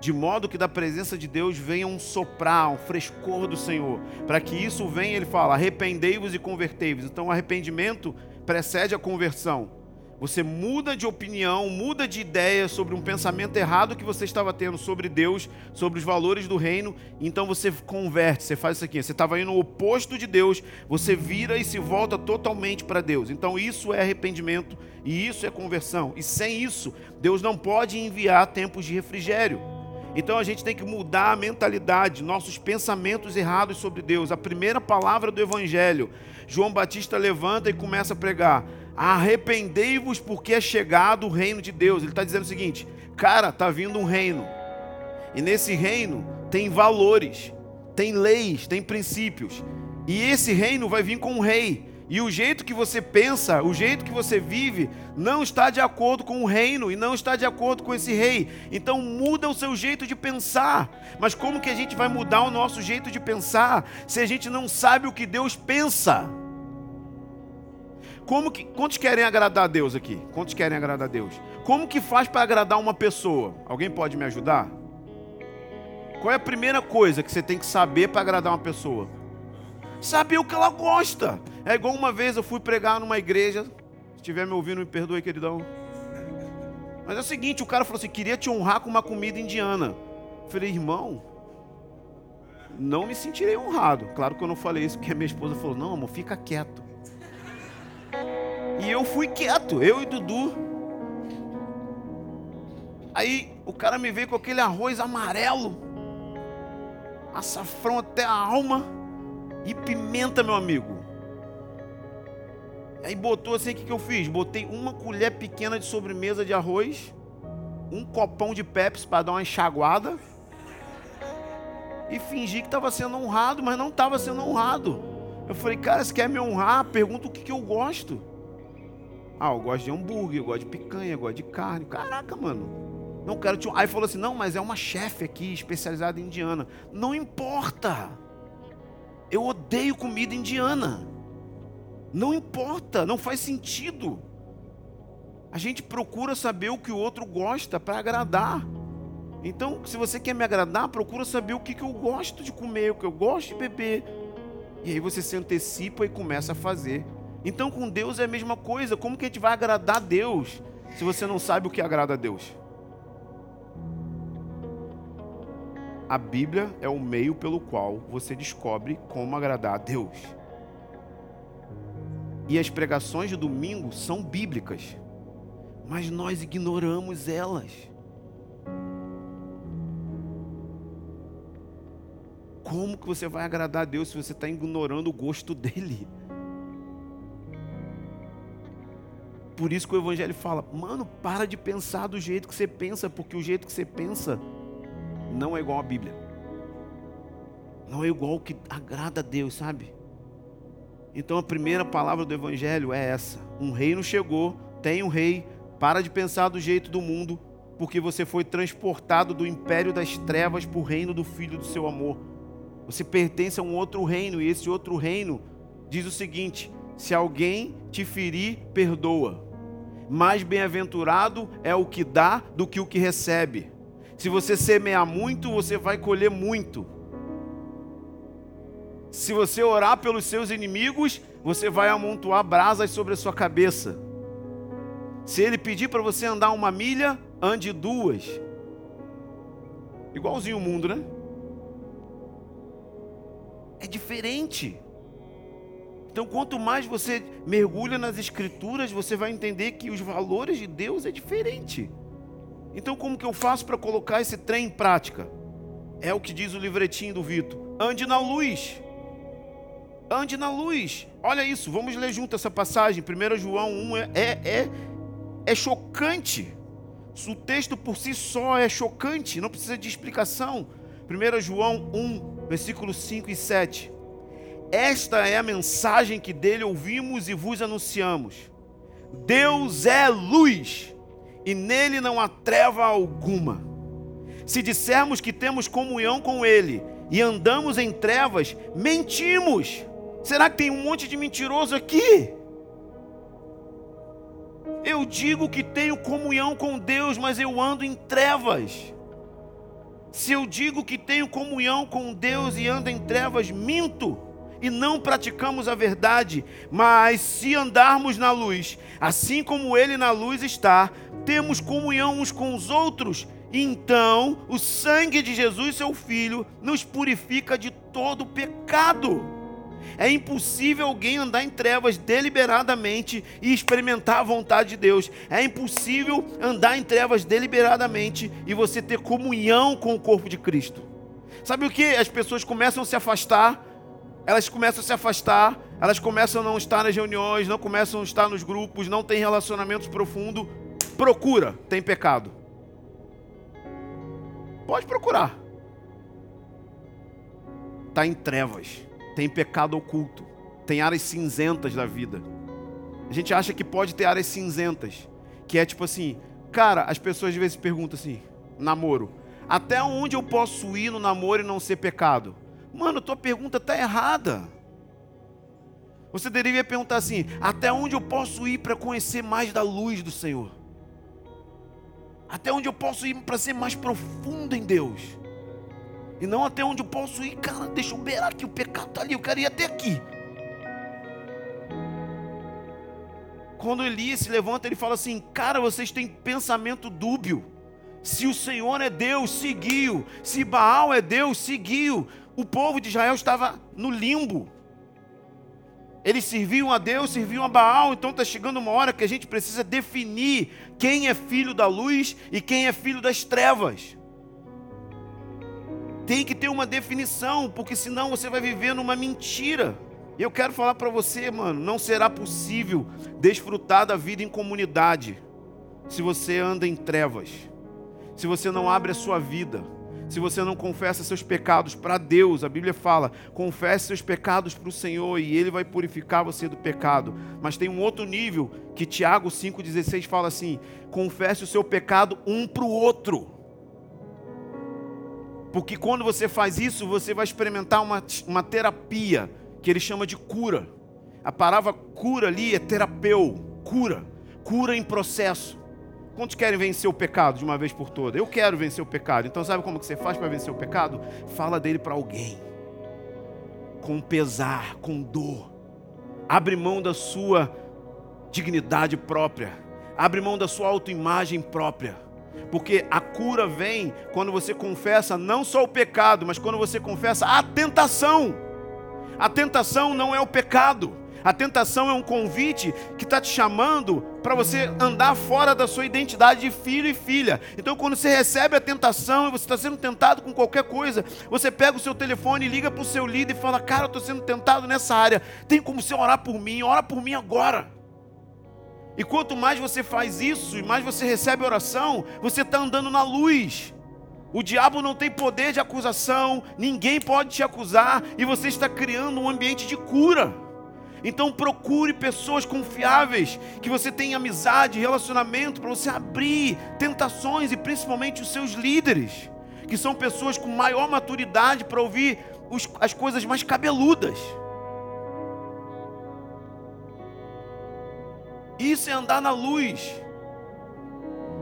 de modo que da presença de Deus venha um soprar, um frescor do Senhor. Para que isso venha, ele fala: arrependei-vos e convertei-vos. Então, arrependimento precede a conversão. Você muda de opinião, muda de ideia sobre um pensamento errado que você estava tendo sobre Deus, sobre os valores do reino. Então você converte, você faz isso aqui. Você estava indo no oposto de Deus, você vira e se volta totalmente para Deus. Então isso é arrependimento e isso é conversão. E sem isso, Deus não pode enviar tempos de refrigério. Então a gente tem que mudar a mentalidade, nossos pensamentos errados sobre Deus. A primeira palavra do Evangelho, João Batista levanta e começa a pregar: arrependei-vos porque é chegado o reino de Deus. Ele está dizendo o seguinte: cara, está vindo um reino, e nesse reino tem valores, tem leis, tem princípios, e esse reino vai vir com um rei. E o jeito que você pensa, o jeito que você vive, não está de acordo com o reino e não está de acordo com esse rei. Então muda o seu jeito de pensar. Mas como que a gente vai mudar o nosso jeito de pensar se a gente não sabe o que Deus pensa? Como que, quantos querem agradar a Deus aqui? Quantos querem agradar a Deus? Como que faz para agradar uma pessoa? Alguém pode me ajudar? Qual é a primeira coisa que você tem que saber para agradar uma pessoa? Saber o que ela gosta. É igual uma vez eu fui pregar numa igreja. Se estiver me ouvindo, me perdoe, queridão. Mas é o seguinte: o cara falou assim: queria te honrar com uma comida indiana. Eu falei, irmão, não me sentirei honrado. Claro que eu não falei isso, porque a minha esposa falou: não, amor, fica quieto. E eu fui quieto, eu e Dudu. Aí o cara me veio com aquele arroz amarelo, açafrão até a alma e pimenta, meu amigo. Aí botou assim, o que, que eu fiz? Botei uma colher pequena de sobremesa de arroz, um copão de Pepsi para dar uma enxaguada e fingi que estava sendo honrado, mas não estava sendo honrado. Eu falei, cara, se quer me honrar, pergunta o que, que eu gosto. Ah, eu gosto de hambúrguer, eu gosto de picanha, eu gosto de carne. Caraca, mano. Não quero te. Aí falou assim: não, mas é uma chefe aqui, especializada em indiana. Não importa. Eu odeio comida indiana. Não importa, não faz sentido. A gente procura saber o que o outro gosta para agradar. Então, se você quer me agradar, procura saber o que, que eu gosto de comer, o que eu gosto de beber. E aí você se antecipa e começa a fazer. Então, com Deus é a mesma coisa. Como que a gente vai agradar a Deus se você não sabe o que agrada a Deus? A Bíblia é o meio pelo qual você descobre como agradar a Deus. E as pregações de domingo são bíblicas, mas nós ignoramos elas. Como que você vai agradar a Deus se você está ignorando o gosto dele? Por isso que o Evangelho fala, mano, para de pensar do jeito que você pensa, porque o jeito que você pensa não é igual à Bíblia. Não é igual ao que agrada a Deus, sabe? Então a primeira palavra do Evangelho é essa: um reino chegou, tem um rei, para de pensar do jeito do mundo, porque você foi transportado do império das trevas para o reino do Filho do seu amor. Você pertence a um outro reino, e esse outro reino diz o seguinte: se alguém te ferir, perdoa. Mais bem-aventurado é o que dá do que o que recebe. Se você semear muito, você vai colher muito. Se você orar pelos seus inimigos, você vai amontoar brasas sobre a sua cabeça. Se ele pedir para você andar uma milha, ande duas. Igualzinho o mundo, né? é diferente. Então, quanto mais você mergulha nas Escrituras, você vai entender que os valores de Deus é diferente. Então, como que eu faço para colocar esse trem em prática? É o que diz o livretinho do Vitor: ande na luz. Ande na luz. Olha isso, vamos ler junto essa passagem. 1 João 1 é, é, é, é chocante. O texto por si só é chocante, não precisa de explicação. 1 João 1, versículos 5 e 7. Esta é a mensagem que dele ouvimos e vos anunciamos. Deus é luz, e nele não há treva alguma. Se dissermos que temos comunhão com ele e andamos em trevas, mentimos. Será que tem um monte de mentiroso aqui? Eu digo que tenho comunhão com Deus, mas eu ando em trevas. Se eu digo que tenho comunhão com Deus e ando em trevas, minto e não praticamos a verdade. Mas se andarmos na luz, assim como Ele na luz está, temos comunhão uns com os outros. Então, o sangue de Jesus, seu Filho, nos purifica de todo pecado. É impossível alguém andar em trevas deliberadamente e experimentar a vontade de Deus. É impossível andar em trevas deliberadamente e você ter comunhão com o corpo de Cristo. Sabe o que? As pessoas começam a se afastar, elas começam a se afastar, elas começam a não estar nas reuniões, não começam a estar nos grupos, não tem relacionamentos profundos. Procura, tem pecado. Pode procurar. Está em trevas tem pecado oculto, tem áreas cinzentas da vida. A gente acha que pode ter áreas cinzentas, que é tipo assim, cara, as pessoas às vezes perguntam assim, namoro, até onde eu posso ir no namoro e não ser pecado? Mano, tua pergunta está errada. Você deveria perguntar assim: até onde eu posso ir para conhecer mais da luz do Senhor? Até onde eu posso ir para ser mais profundo em Deus? E não até onde eu posso ir, cara, deixa eu beirar aqui, o pecado está ali, eu quero ir até aqui. Quando Elias se levanta, ele fala assim: Cara, vocês têm pensamento dúbio. Se o Senhor é Deus, seguiu. Se Baal é Deus, seguiu. O povo de Israel estava no limbo. Eles serviam a Deus, serviam a Baal, então está chegando uma hora que a gente precisa definir quem é filho da luz e quem é filho das trevas tem que ter uma definição, porque senão você vai viver numa mentira. E eu quero falar para você, mano, não será possível desfrutar da vida em comunidade se você anda em trevas, se você não abre a sua vida, se você não confessa seus pecados para Deus. A Bíblia fala: confesse seus pecados para o Senhor e Ele vai purificar você do pecado. Mas tem um outro nível que Tiago 5,16 fala assim: confesse o seu pecado um para o outro. Porque quando você faz isso, você vai experimentar uma, uma terapia que ele chama de cura. A palavra cura ali é terapeu, cura, cura em processo. Quantos querem vencer o pecado de uma vez por todas? Eu quero vencer o pecado. Então sabe como que você faz para vencer o pecado? Fala dele para alguém. Com pesar, com dor. Abre mão da sua dignidade própria. Abre mão da sua autoimagem própria. Porque a cura vem quando você confessa não só o pecado, mas quando você confessa a tentação. A tentação não é o pecado. A tentação é um convite que está te chamando para você andar fora da sua identidade de filho e filha. Então, quando você recebe a tentação e você está sendo tentado com qualquer coisa, você pega o seu telefone, liga para o seu líder e fala: Cara, eu estou sendo tentado nessa área. Tem como você orar por mim? Ora por mim agora. E quanto mais você faz isso e mais você recebe oração, você está andando na luz. O diabo não tem poder de acusação, ninguém pode te acusar e você está criando um ambiente de cura. Então procure pessoas confiáveis, que você tenha amizade, relacionamento, para você abrir tentações e principalmente os seus líderes, que são pessoas com maior maturidade para ouvir os, as coisas mais cabeludas. Isso é andar na luz.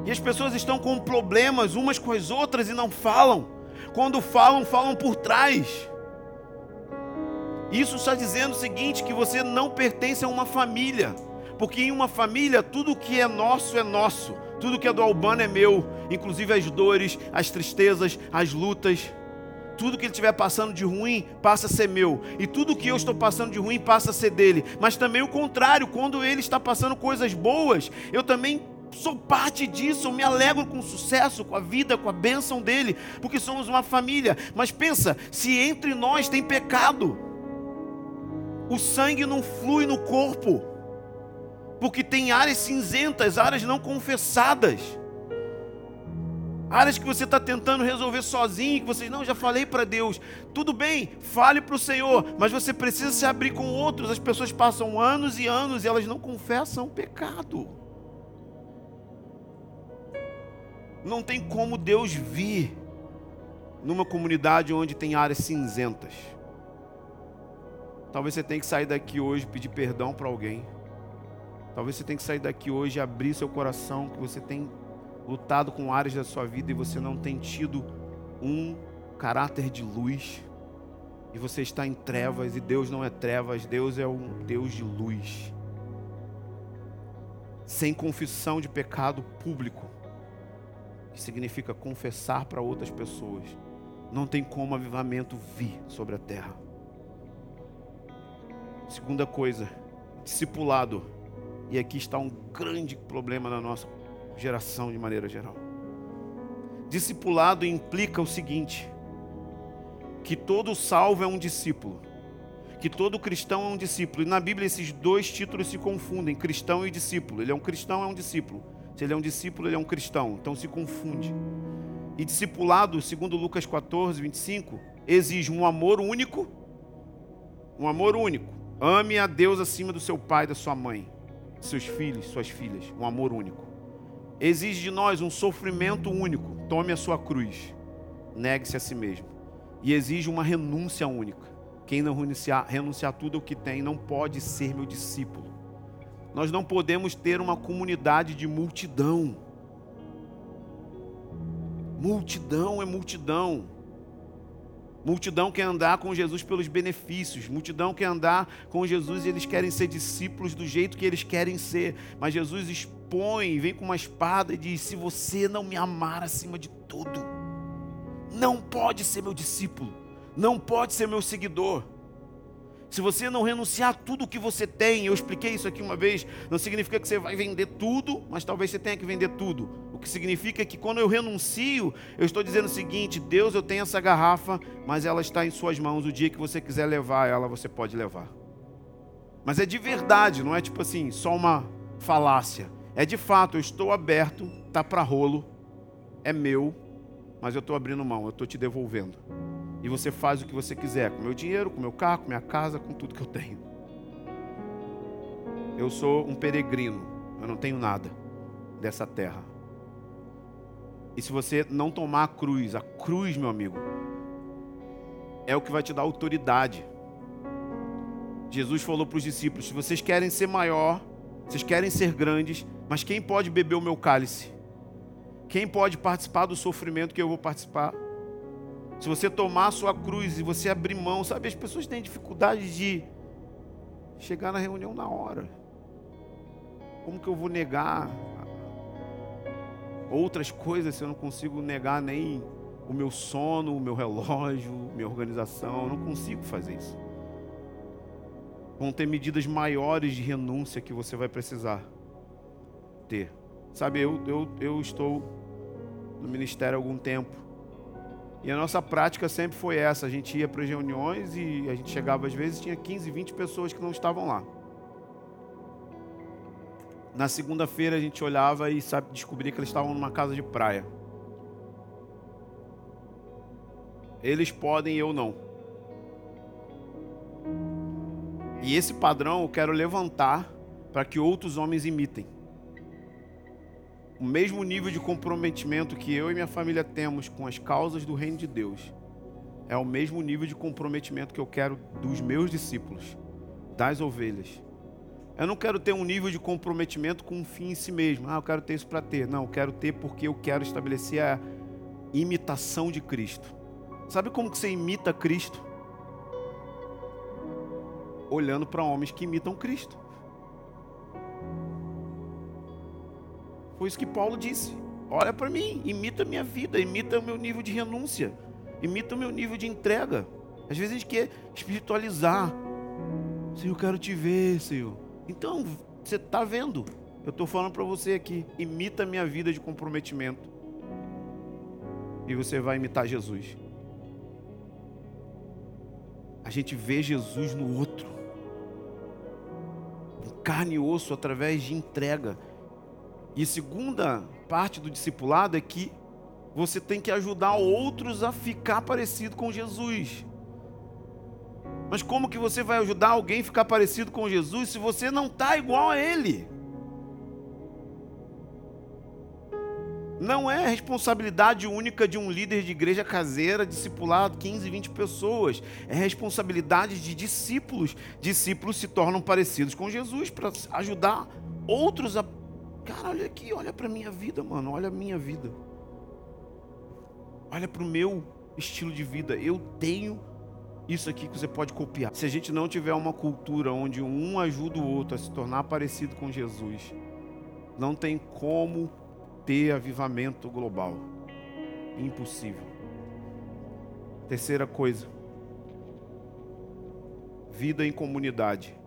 E as pessoas estão com problemas umas com as outras e não falam. Quando falam, falam por trás. Isso está dizendo o seguinte: que você não pertence a uma família. Porque em uma família, tudo que é nosso é nosso. Tudo que é do Albano é meu. Inclusive as dores, as tristezas, as lutas. Tudo que ele estiver passando de ruim passa a ser meu. E tudo que eu estou passando de ruim passa a ser dele. Mas também o contrário, quando ele está passando coisas boas, eu também sou parte disso, eu me alegro com o sucesso, com a vida, com a bênção dele, porque somos uma família. Mas pensa, se entre nós tem pecado, o sangue não flui no corpo, porque tem áreas cinzentas, áreas não confessadas. Áreas que você está tentando resolver sozinho, que você não, já falei para Deus. Tudo bem, fale para o Senhor, mas você precisa se abrir com outros. As pessoas passam anos e anos e elas não confessam o pecado. Não tem como Deus vir numa comunidade onde tem áreas cinzentas. Talvez você tenha que sair daqui hoje pedir perdão para alguém. Talvez você tenha que sair daqui hoje e abrir seu coração, que você tem lutado com áreas da sua vida e você não tem tido um caráter de luz. E você está em trevas e Deus não é trevas, Deus é um Deus de luz. Sem confissão de pecado público, que significa confessar para outras pessoas, não tem como avivamento vir sobre a terra. Segunda coisa, discipulado. E aqui está um grande problema na nossa geração de maneira geral. Discipulado implica o seguinte: que todo salvo é um discípulo, que todo cristão é um discípulo. E na Bíblia esses dois títulos se confundem, cristão e discípulo. Ele é um cristão, é um discípulo. Se ele é um discípulo, ele é um cristão. Então se confunde. E discipulado, segundo Lucas 14, 25, exige um amor único. Um amor único. Ame a Deus acima do seu pai, da sua mãe, seus filhos, suas filhas. Um amor único. Exige de nós um sofrimento único. Tome a sua cruz. Negue-se a si mesmo. E exige uma renúncia única. Quem não renunciar, renunciar tudo o que tem não pode ser meu discípulo. Nós não podemos ter uma comunidade de multidão. Multidão é multidão. Multidão quer andar com Jesus pelos benefícios. Multidão quer andar com Jesus e eles querem ser discípulos do jeito que eles querem ser. Mas Jesus expõe, vem com uma espada e diz: Se você não me amar acima de tudo, não pode ser meu discípulo, não pode ser meu seguidor. Se você não renunciar a tudo que você tem, eu expliquei isso aqui uma vez, não significa que você vai vender tudo, mas talvez você tenha que vender tudo. O que significa que quando eu renuncio, eu estou dizendo o seguinte: Deus, eu tenho essa garrafa, mas ela está em Suas mãos. O dia que você quiser levar ela, você pode levar. Mas é de verdade, não é tipo assim, só uma falácia. É de fato, eu estou aberto, tá para rolo, é meu, mas eu estou abrindo mão, eu estou te devolvendo. E você faz o que você quiser, com meu dinheiro, com meu carro, com minha casa, com tudo que eu tenho. Eu sou um peregrino, eu não tenho nada dessa terra. E se você não tomar a cruz, a cruz, meu amigo, é o que vai te dar autoridade. Jesus falou para os discípulos: se vocês querem ser maior, vocês querem ser grandes, mas quem pode beber o meu cálice? Quem pode participar do sofrimento que eu vou participar? Se você tomar a sua cruz e você abrir mão, sabe, as pessoas têm dificuldade de chegar na reunião na hora. Como que eu vou negar outras coisas se eu não consigo negar nem o meu sono, o meu relógio, (laughs) minha organização. Eu não consigo fazer isso. Vão ter medidas maiores de renúncia que você vai precisar ter. Sabe, eu, eu, eu estou no ministério há algum tempo. E a nossa prática sempre foi essa. A gente ia para as reuniões e a gente chegava às vezes tinha 15, 20 pessoas que não estavam lá. Na segunda-feira a gente olhava e sabe, descobria que eles estavam numa casa de praia. Eles podem, eu não. E esse padrão eu quero levantar para que outros homens imitem. O mesmo nível de comprometimento que eu e minha família temos com as causas do reino de Deus é o mesmo nível de comprometimento que eu quero dos meus discípulos, das ovelhas. Eu não quero ter um nível de comprometimento com um fim em si mesmo. Ah, eu quero ter isso para ter. Não, eu quero ter porque eu quero estabelecer a imitação de Cristo. Sabe como que você imita Cristo? Olhando para homens que imitam Cristo. Foi isso que Paulo disse. Olha para mim, imita a minha vida, imita o meu nível de renúncia, imita o meu nível de entrega. Às vezes a gente quer espiritualizar. Senhor, eu quero te ver, Senhor. Então, você está vendo? Eu estou falando para você aqui. Imita a minha vida de comprometimento. E você vai imitar Jesus. A gente vê Jesus no outro. Em carne e osso através de entrega. E segunda parte do discipulado é que você tem que ajudar outros a ficar parecido com Jesus. Mas como que você vai ajudar alguém a ficar parecido com Jesus se você não está igual a Ele? Não é responsabilidade única de um líder de igreja caseira, discipulado, 15, 20 pessoas. É responsabilidade de discípulos. Discípulos se tornam parecidos com Jesus para ajudar outros a. Cara, olha aqui, olha para minha vida, mano. Olha a minha vida. Olha para o meu estilo de vida. Eu tenho isso aqui que você pode copiar. Se a gente não tiver uma cultura onde um ajuda o outro a se tornar parecido com Jesus, não tem como ter avivamento global. Impossível. Terceira coisa. Vida em comunidade.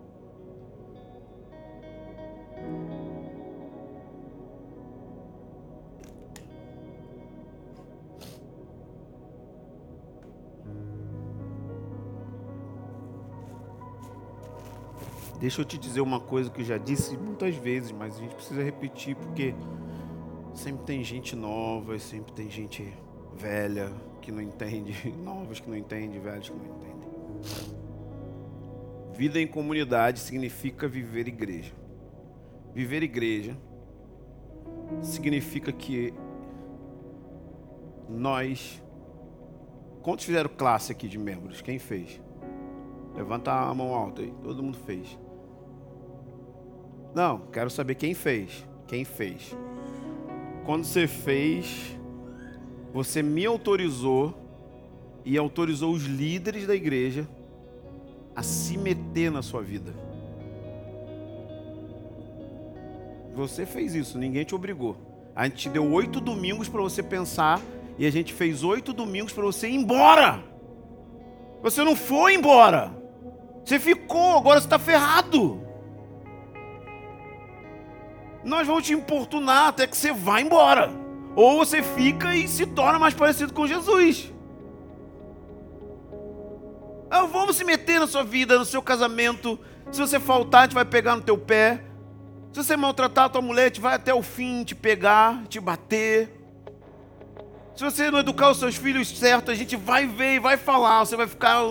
Deixa eu te dizer uma coisa que eu já disse muitas vezes, mas a gente precisa repetir porque sempre tem gente nova, sempre tem gente velha que não entende, (laughs) novos que não entendem, velhos que não entendem. Vida em comunidade significa viver igreja. Viver igreja significa que nós. Quantos fizeram classe aqui de membros? Quem fez? Levanta a mão alta aí. Todo mundo fez. Não, quero saber quem fez. Quem fez? Quando você fez, você me autorizou e autorizou os líderes da igreja a se meter na sua vida. Você fez isso, ninguém te obrigou. A gente te deu oito domingos para você pensar e a gente fez oito domingos para você ir embora. Você não foi embora. Você ficou, agora você está ferrado nós vamos te importunar até que você vá embora. Ou você fica e se torna mais parecido com Jesus. Ah, vamos se meter na sua vida, no seu casamento, Se você faltar, a gente vai pegar no teu pé. Se você maltratar a tua mulher, a gente vai até o fim te pegar, te bater. Se você não educar os seus filhos certo, a gente vai ver e vai falar. Você vai ficar,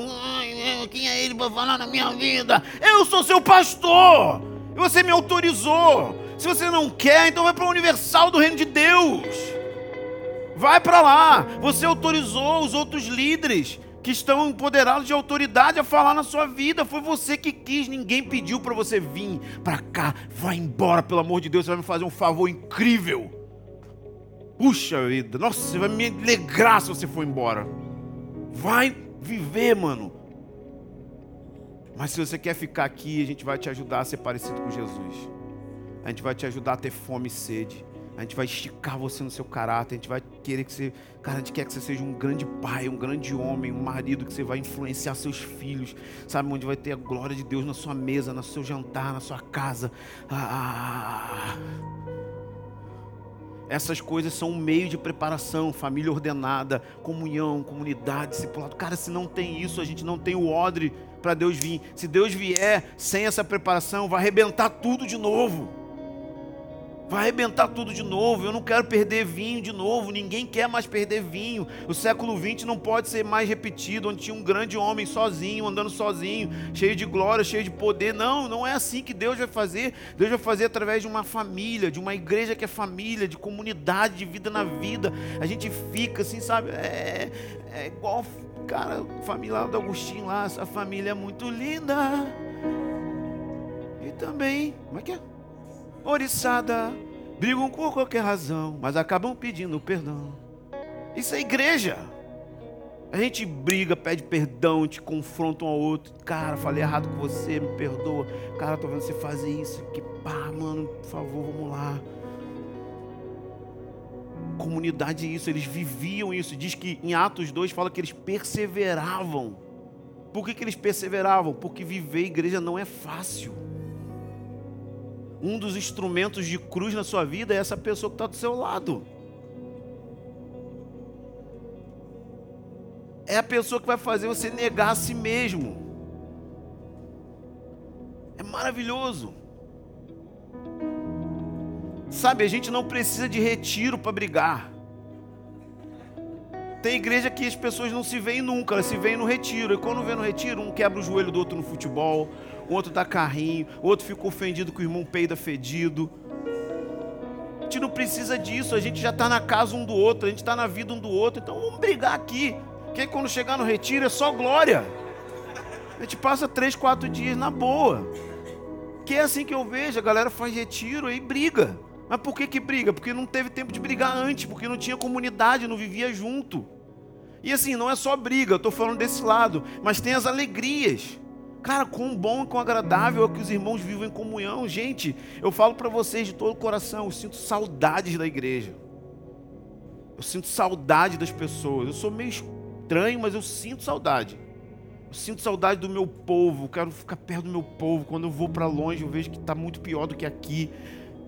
quem é ele para falar na minha vida? Eu sou seu pastor. Você me autorizou. Se você não quer, então vai para o universal do reino de Deus. Vai para lá. Você autorizou os outros líderes que estão empoderados de autoridade a falar na sua vida. Foi você que quis, ninguém pediu para você vir para cá. Vai embora, pelo amor de Deus, você vai me fazer um favor incrível. Puxa vida, nossa, você vai me alegrar se você for embora. Vai viver, mano. Mas se você quer ficar aqui, a gente vai te ajudar a ser parecido com Jesus. A gente vai te ajudar a ter fome e sede. A gente vai esticar você no seu caráter. A gente vai querer que você. Cara, a gente quer que você seja um grande pai, um grande homem, um marido, que você vai influenciar seus filhos. Sabe? Onde vai ter a glória de Deus na sua mesa, no seu jantar, na sua casa. Ah. Essas coisas são um meio de preparação, família ordenada, comunhão, comunidade, discipulado. Cara, se não tem isso, a gente não tem o odre para Deus vir. Se Deus vier sem essa preparação, vai arrebentar tudo de novo. Vai arrebentar tudo de novo. Eu não quero perder vinho de novo. Ninguém quer mais perder vinho. O século XX não pode ser mais repetido, onde tinha um grande homem sozinho, andando sozinho, cheio de glória, cheio de poder. Não, não é assim que Deus vai fazer. Deus vai fazer através de uma família, de uma igreja que é família, de comunidade, de vida na vida. A gente fica assim, sabe? É, é igual, cara, família lá do Agostinho lá. Essa família é muito linda. E também, como é que é? Oriçada, brigam por qualquer razão, mas acabam pedindo perdão. Isso é igreja. A gente briga, pede perdão, te confronta um ao outro. Cara, falei errado com você, me perdoa. Cara, tô vendo você fazer isso. Que pá, mano, por favor, vamos lá. Comunidade é isso, eles viviam isso. Diz que em Atos 2 fala que eles perseveravam. Por que, que eles perseveravam? Porque viver igreja não é fácil um dos instrumentos de cruz na sua vida é essa pessoa que está do seu lado. É a pessoa que vai fazer você negar a si mesmo. É maravilhoso. Sabe, a gente não precisa de retiro para brigar. Tem igreja que as pessoas não se veem nunca, elas se veem no retiro. E quando vê no retiro, um quebra o joelho do outro no futebol, outro dá carrinho, outro fica ofendido que o irmão peida fedido. A gente não precisa disso, a gente já está na casa um do outro, a gente está na vida um do outro, então vamos brigar aqui. Que quando chegar no retiro é só glória. A gente passa três, quatro dias na boa. Que é assim que eu vejo, a galera faz retiro e briga. Mas por que que briga? Porque não teve tempo de brigar antes, porque não tinha comunidade, não vivia junto. E assim, não é só briga, eu estou falando desse lado, mas tem as alegrias. Cara, quão bom quão agradável é que os irmãos vivam em comunhão. Gente, eu falo para vocês de todo o coração, eu sinto saudades da igreja. Eu sinto saudade das pessoas. Eu sou meio estranho, mas eu sinto saudade. Eu sinto saudade do meu povo. Eu quero ficar perto do meu povo. Quando eu vou para longe, eu vejo que está muito pior do que aqui.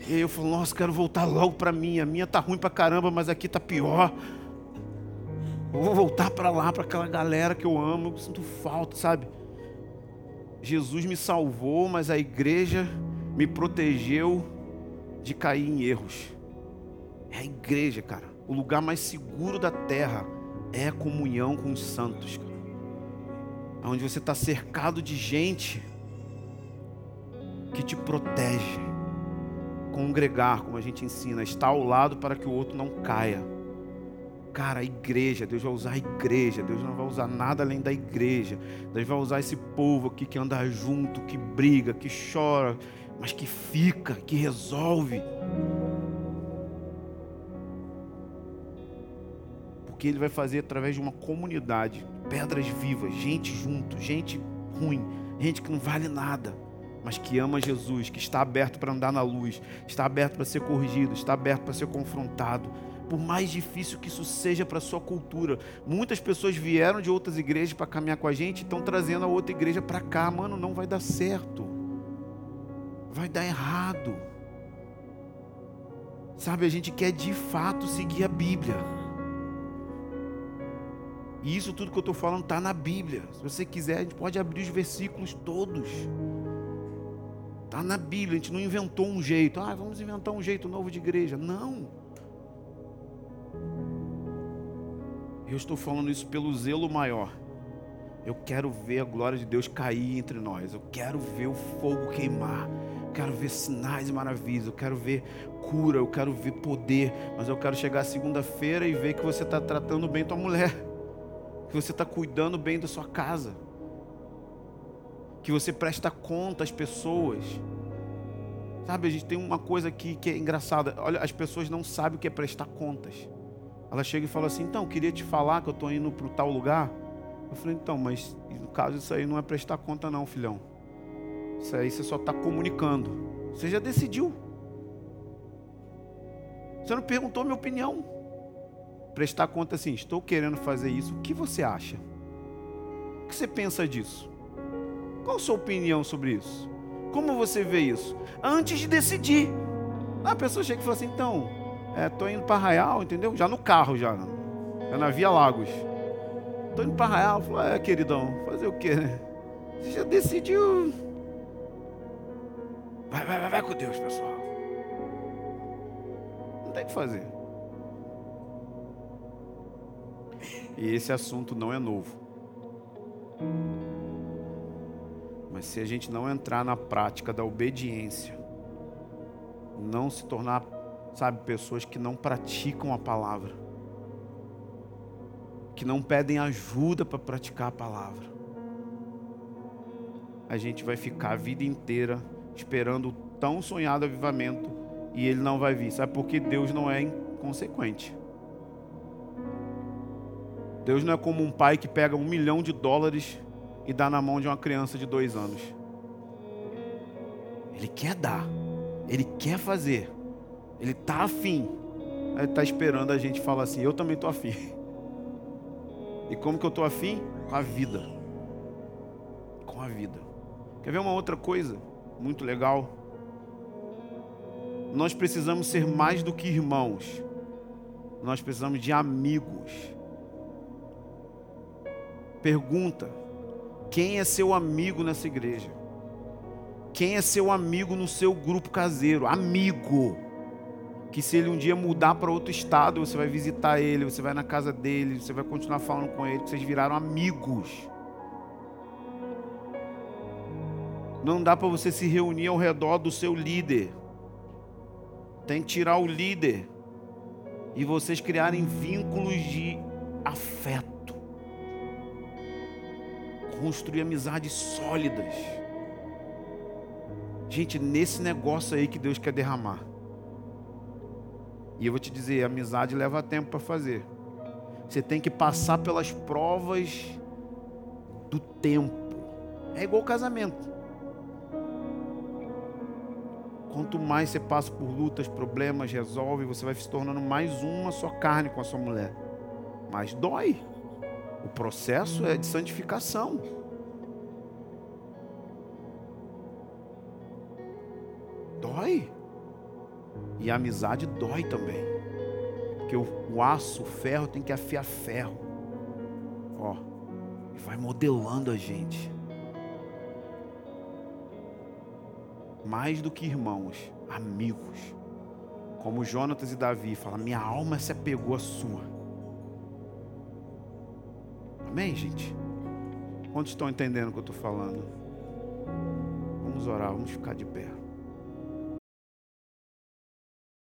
E aí eu falo, nossa, quero voltar logo para mim. A minha tá ruim para caramba, mas aqui tá pior. Eu vou voltar para lá, para aquela galera que eu amo. Eu sinto falta, sabe? Jesus me salvou, mas a igreja me protegeu de cair em erros. É a igreja, cara. O lugar mais seguro da terra é a comunhão com os santos, cara. Onde você está cercado de gente que te protege. Congregar, como a gente ensina, estar ao lado para que o outro não caia. Cara, a igreja, Deus vai usar a igreja, Deus não vai usar nada além da igreja. Deus vai usar esse povo aqui que anda junto, que briga, que chora, mas que fica, que resolve. Porque Ele vai fazer através de uma comunidade, pedras vivas, gente junto, gente ruim, gente que não vale nada mas que ama Jesus, que está aberto para andar na luz, está aberto para ser corrigido, está aberto para ser confrontado, por mais difícil que isso seja para a sua cultura. Muitas pessoas vieram de outras igrejas para caminhar com a gente e estão trazendo a outra igreja para cá. Mano, não vai dar certo. Vai dar errado. Sabe, a gente quer de fato seguir a Bíblia. E isso tudo que eu estou falando está na Bíblia. Se você quiser, a gente pode abrir os versículos todos. Está na Bíblia, a gente não inventou um jeito. Ah, vamos inventar um jeito novo de igreja. Não. Eu estou falando isso pelo zelo maior. Eu quero ver a glória de Deus cair entre nós. Eu quero ver o fogo queimar. Eu quero ver sinais e maravilhas. Eu quero ver cura. Eu quero ver poder. Mas eu quero chegar segunda-feira e ver que você está tratando bem tua mulher. Que você está cuidando bem da sua casa que você presta conta às pessoas. Sabe, a gente tem uma coisa aqui que é engraçada. Olha, as pessoas não sabem o que é prestar contas. Ela chega e fala assim: então, queria te falar que eu estou indo para tal lugar. Eu falei: então, mas no caso isso aí não é prestar conta, não, filhão. Isso aí você só está comunicando. Você já decidiu. Você não perguntou minha opinião. Prestar conta assim: estou querendo fazer isso. O que você acha? O que você pensa disso? Qual a sua opinião sobre isso? Como você vê isso? Antes de decidir. A pessoa chega e fala assim, então, é, indo para Arraial, entendeu? Já no carro, já. Já na Via Lagos. Estou indo para Arraial. Falou, é, queridão, fazer o quê, né? Você já decidiu. Vai, vai, vai, vai com Deus, pessoal. Não tem o que fazer. E esse assunto não é novo. Mas se a gente não entrar na prática da obediência, não se tornar, sabe, pessoas que não praticam a palavra, que não pedem ajuda para praticar a palavra, a gente vai ficar a vida inteira esperando o tão sonhado avivamento e ele não vai vir. Sabe por que Deus não é inconsequente? Deus não é como um pai que pega um milhão de dólares e dá na mão de uma criança de dois anos. Ele quer dar, ele quer fazer, ele está afim. Ele está esperando a gente falar assim: Eu também estou afim. E como que eu estou afim? Com a vida. Com a vida. Quer ver uma outra coisa muito legal? Nós precisamos ser mais do que irmãos, nós precisamos de amigos. Pergunta: quem é seu amigo nessa igreja? Quem é seu amigo no seu grupo caseiro? Amigo. Que se ele um dia mudar para outro estado, você vai visitar ele, você vai na casa dele, você vai continuar falando com ele, que vocês viraram amigos. Não dá para você se reunir ao redor do seu líder. Tem que tirar o líder e vocês criarem vínculos de afeto construir amizades sólidas. Gente, nesse negócio aí que Deus quer derramar. E eu vou te dizer, amizade leva tempo para fazer. Você tem que passar pelas provas do tempo. É igual casamento. Quanto mais você passa por lutas, problemas, resolve, você vai se tornando mais uma só carne com a sua mulher. Mas dói. O processo é de santificação. Dói. E a amizade dói também. Porque o, o aço, o ferro tem que afiar ferro. Ó, e vai modelando a gente. Mais do que irmãos, amigos. Como Jonatas e Davi falam, minha alma se apegou à sua. Amém, gente? Quantos estão entendendo o que eu estou falando? Vamos orar, vamos ficar de pé.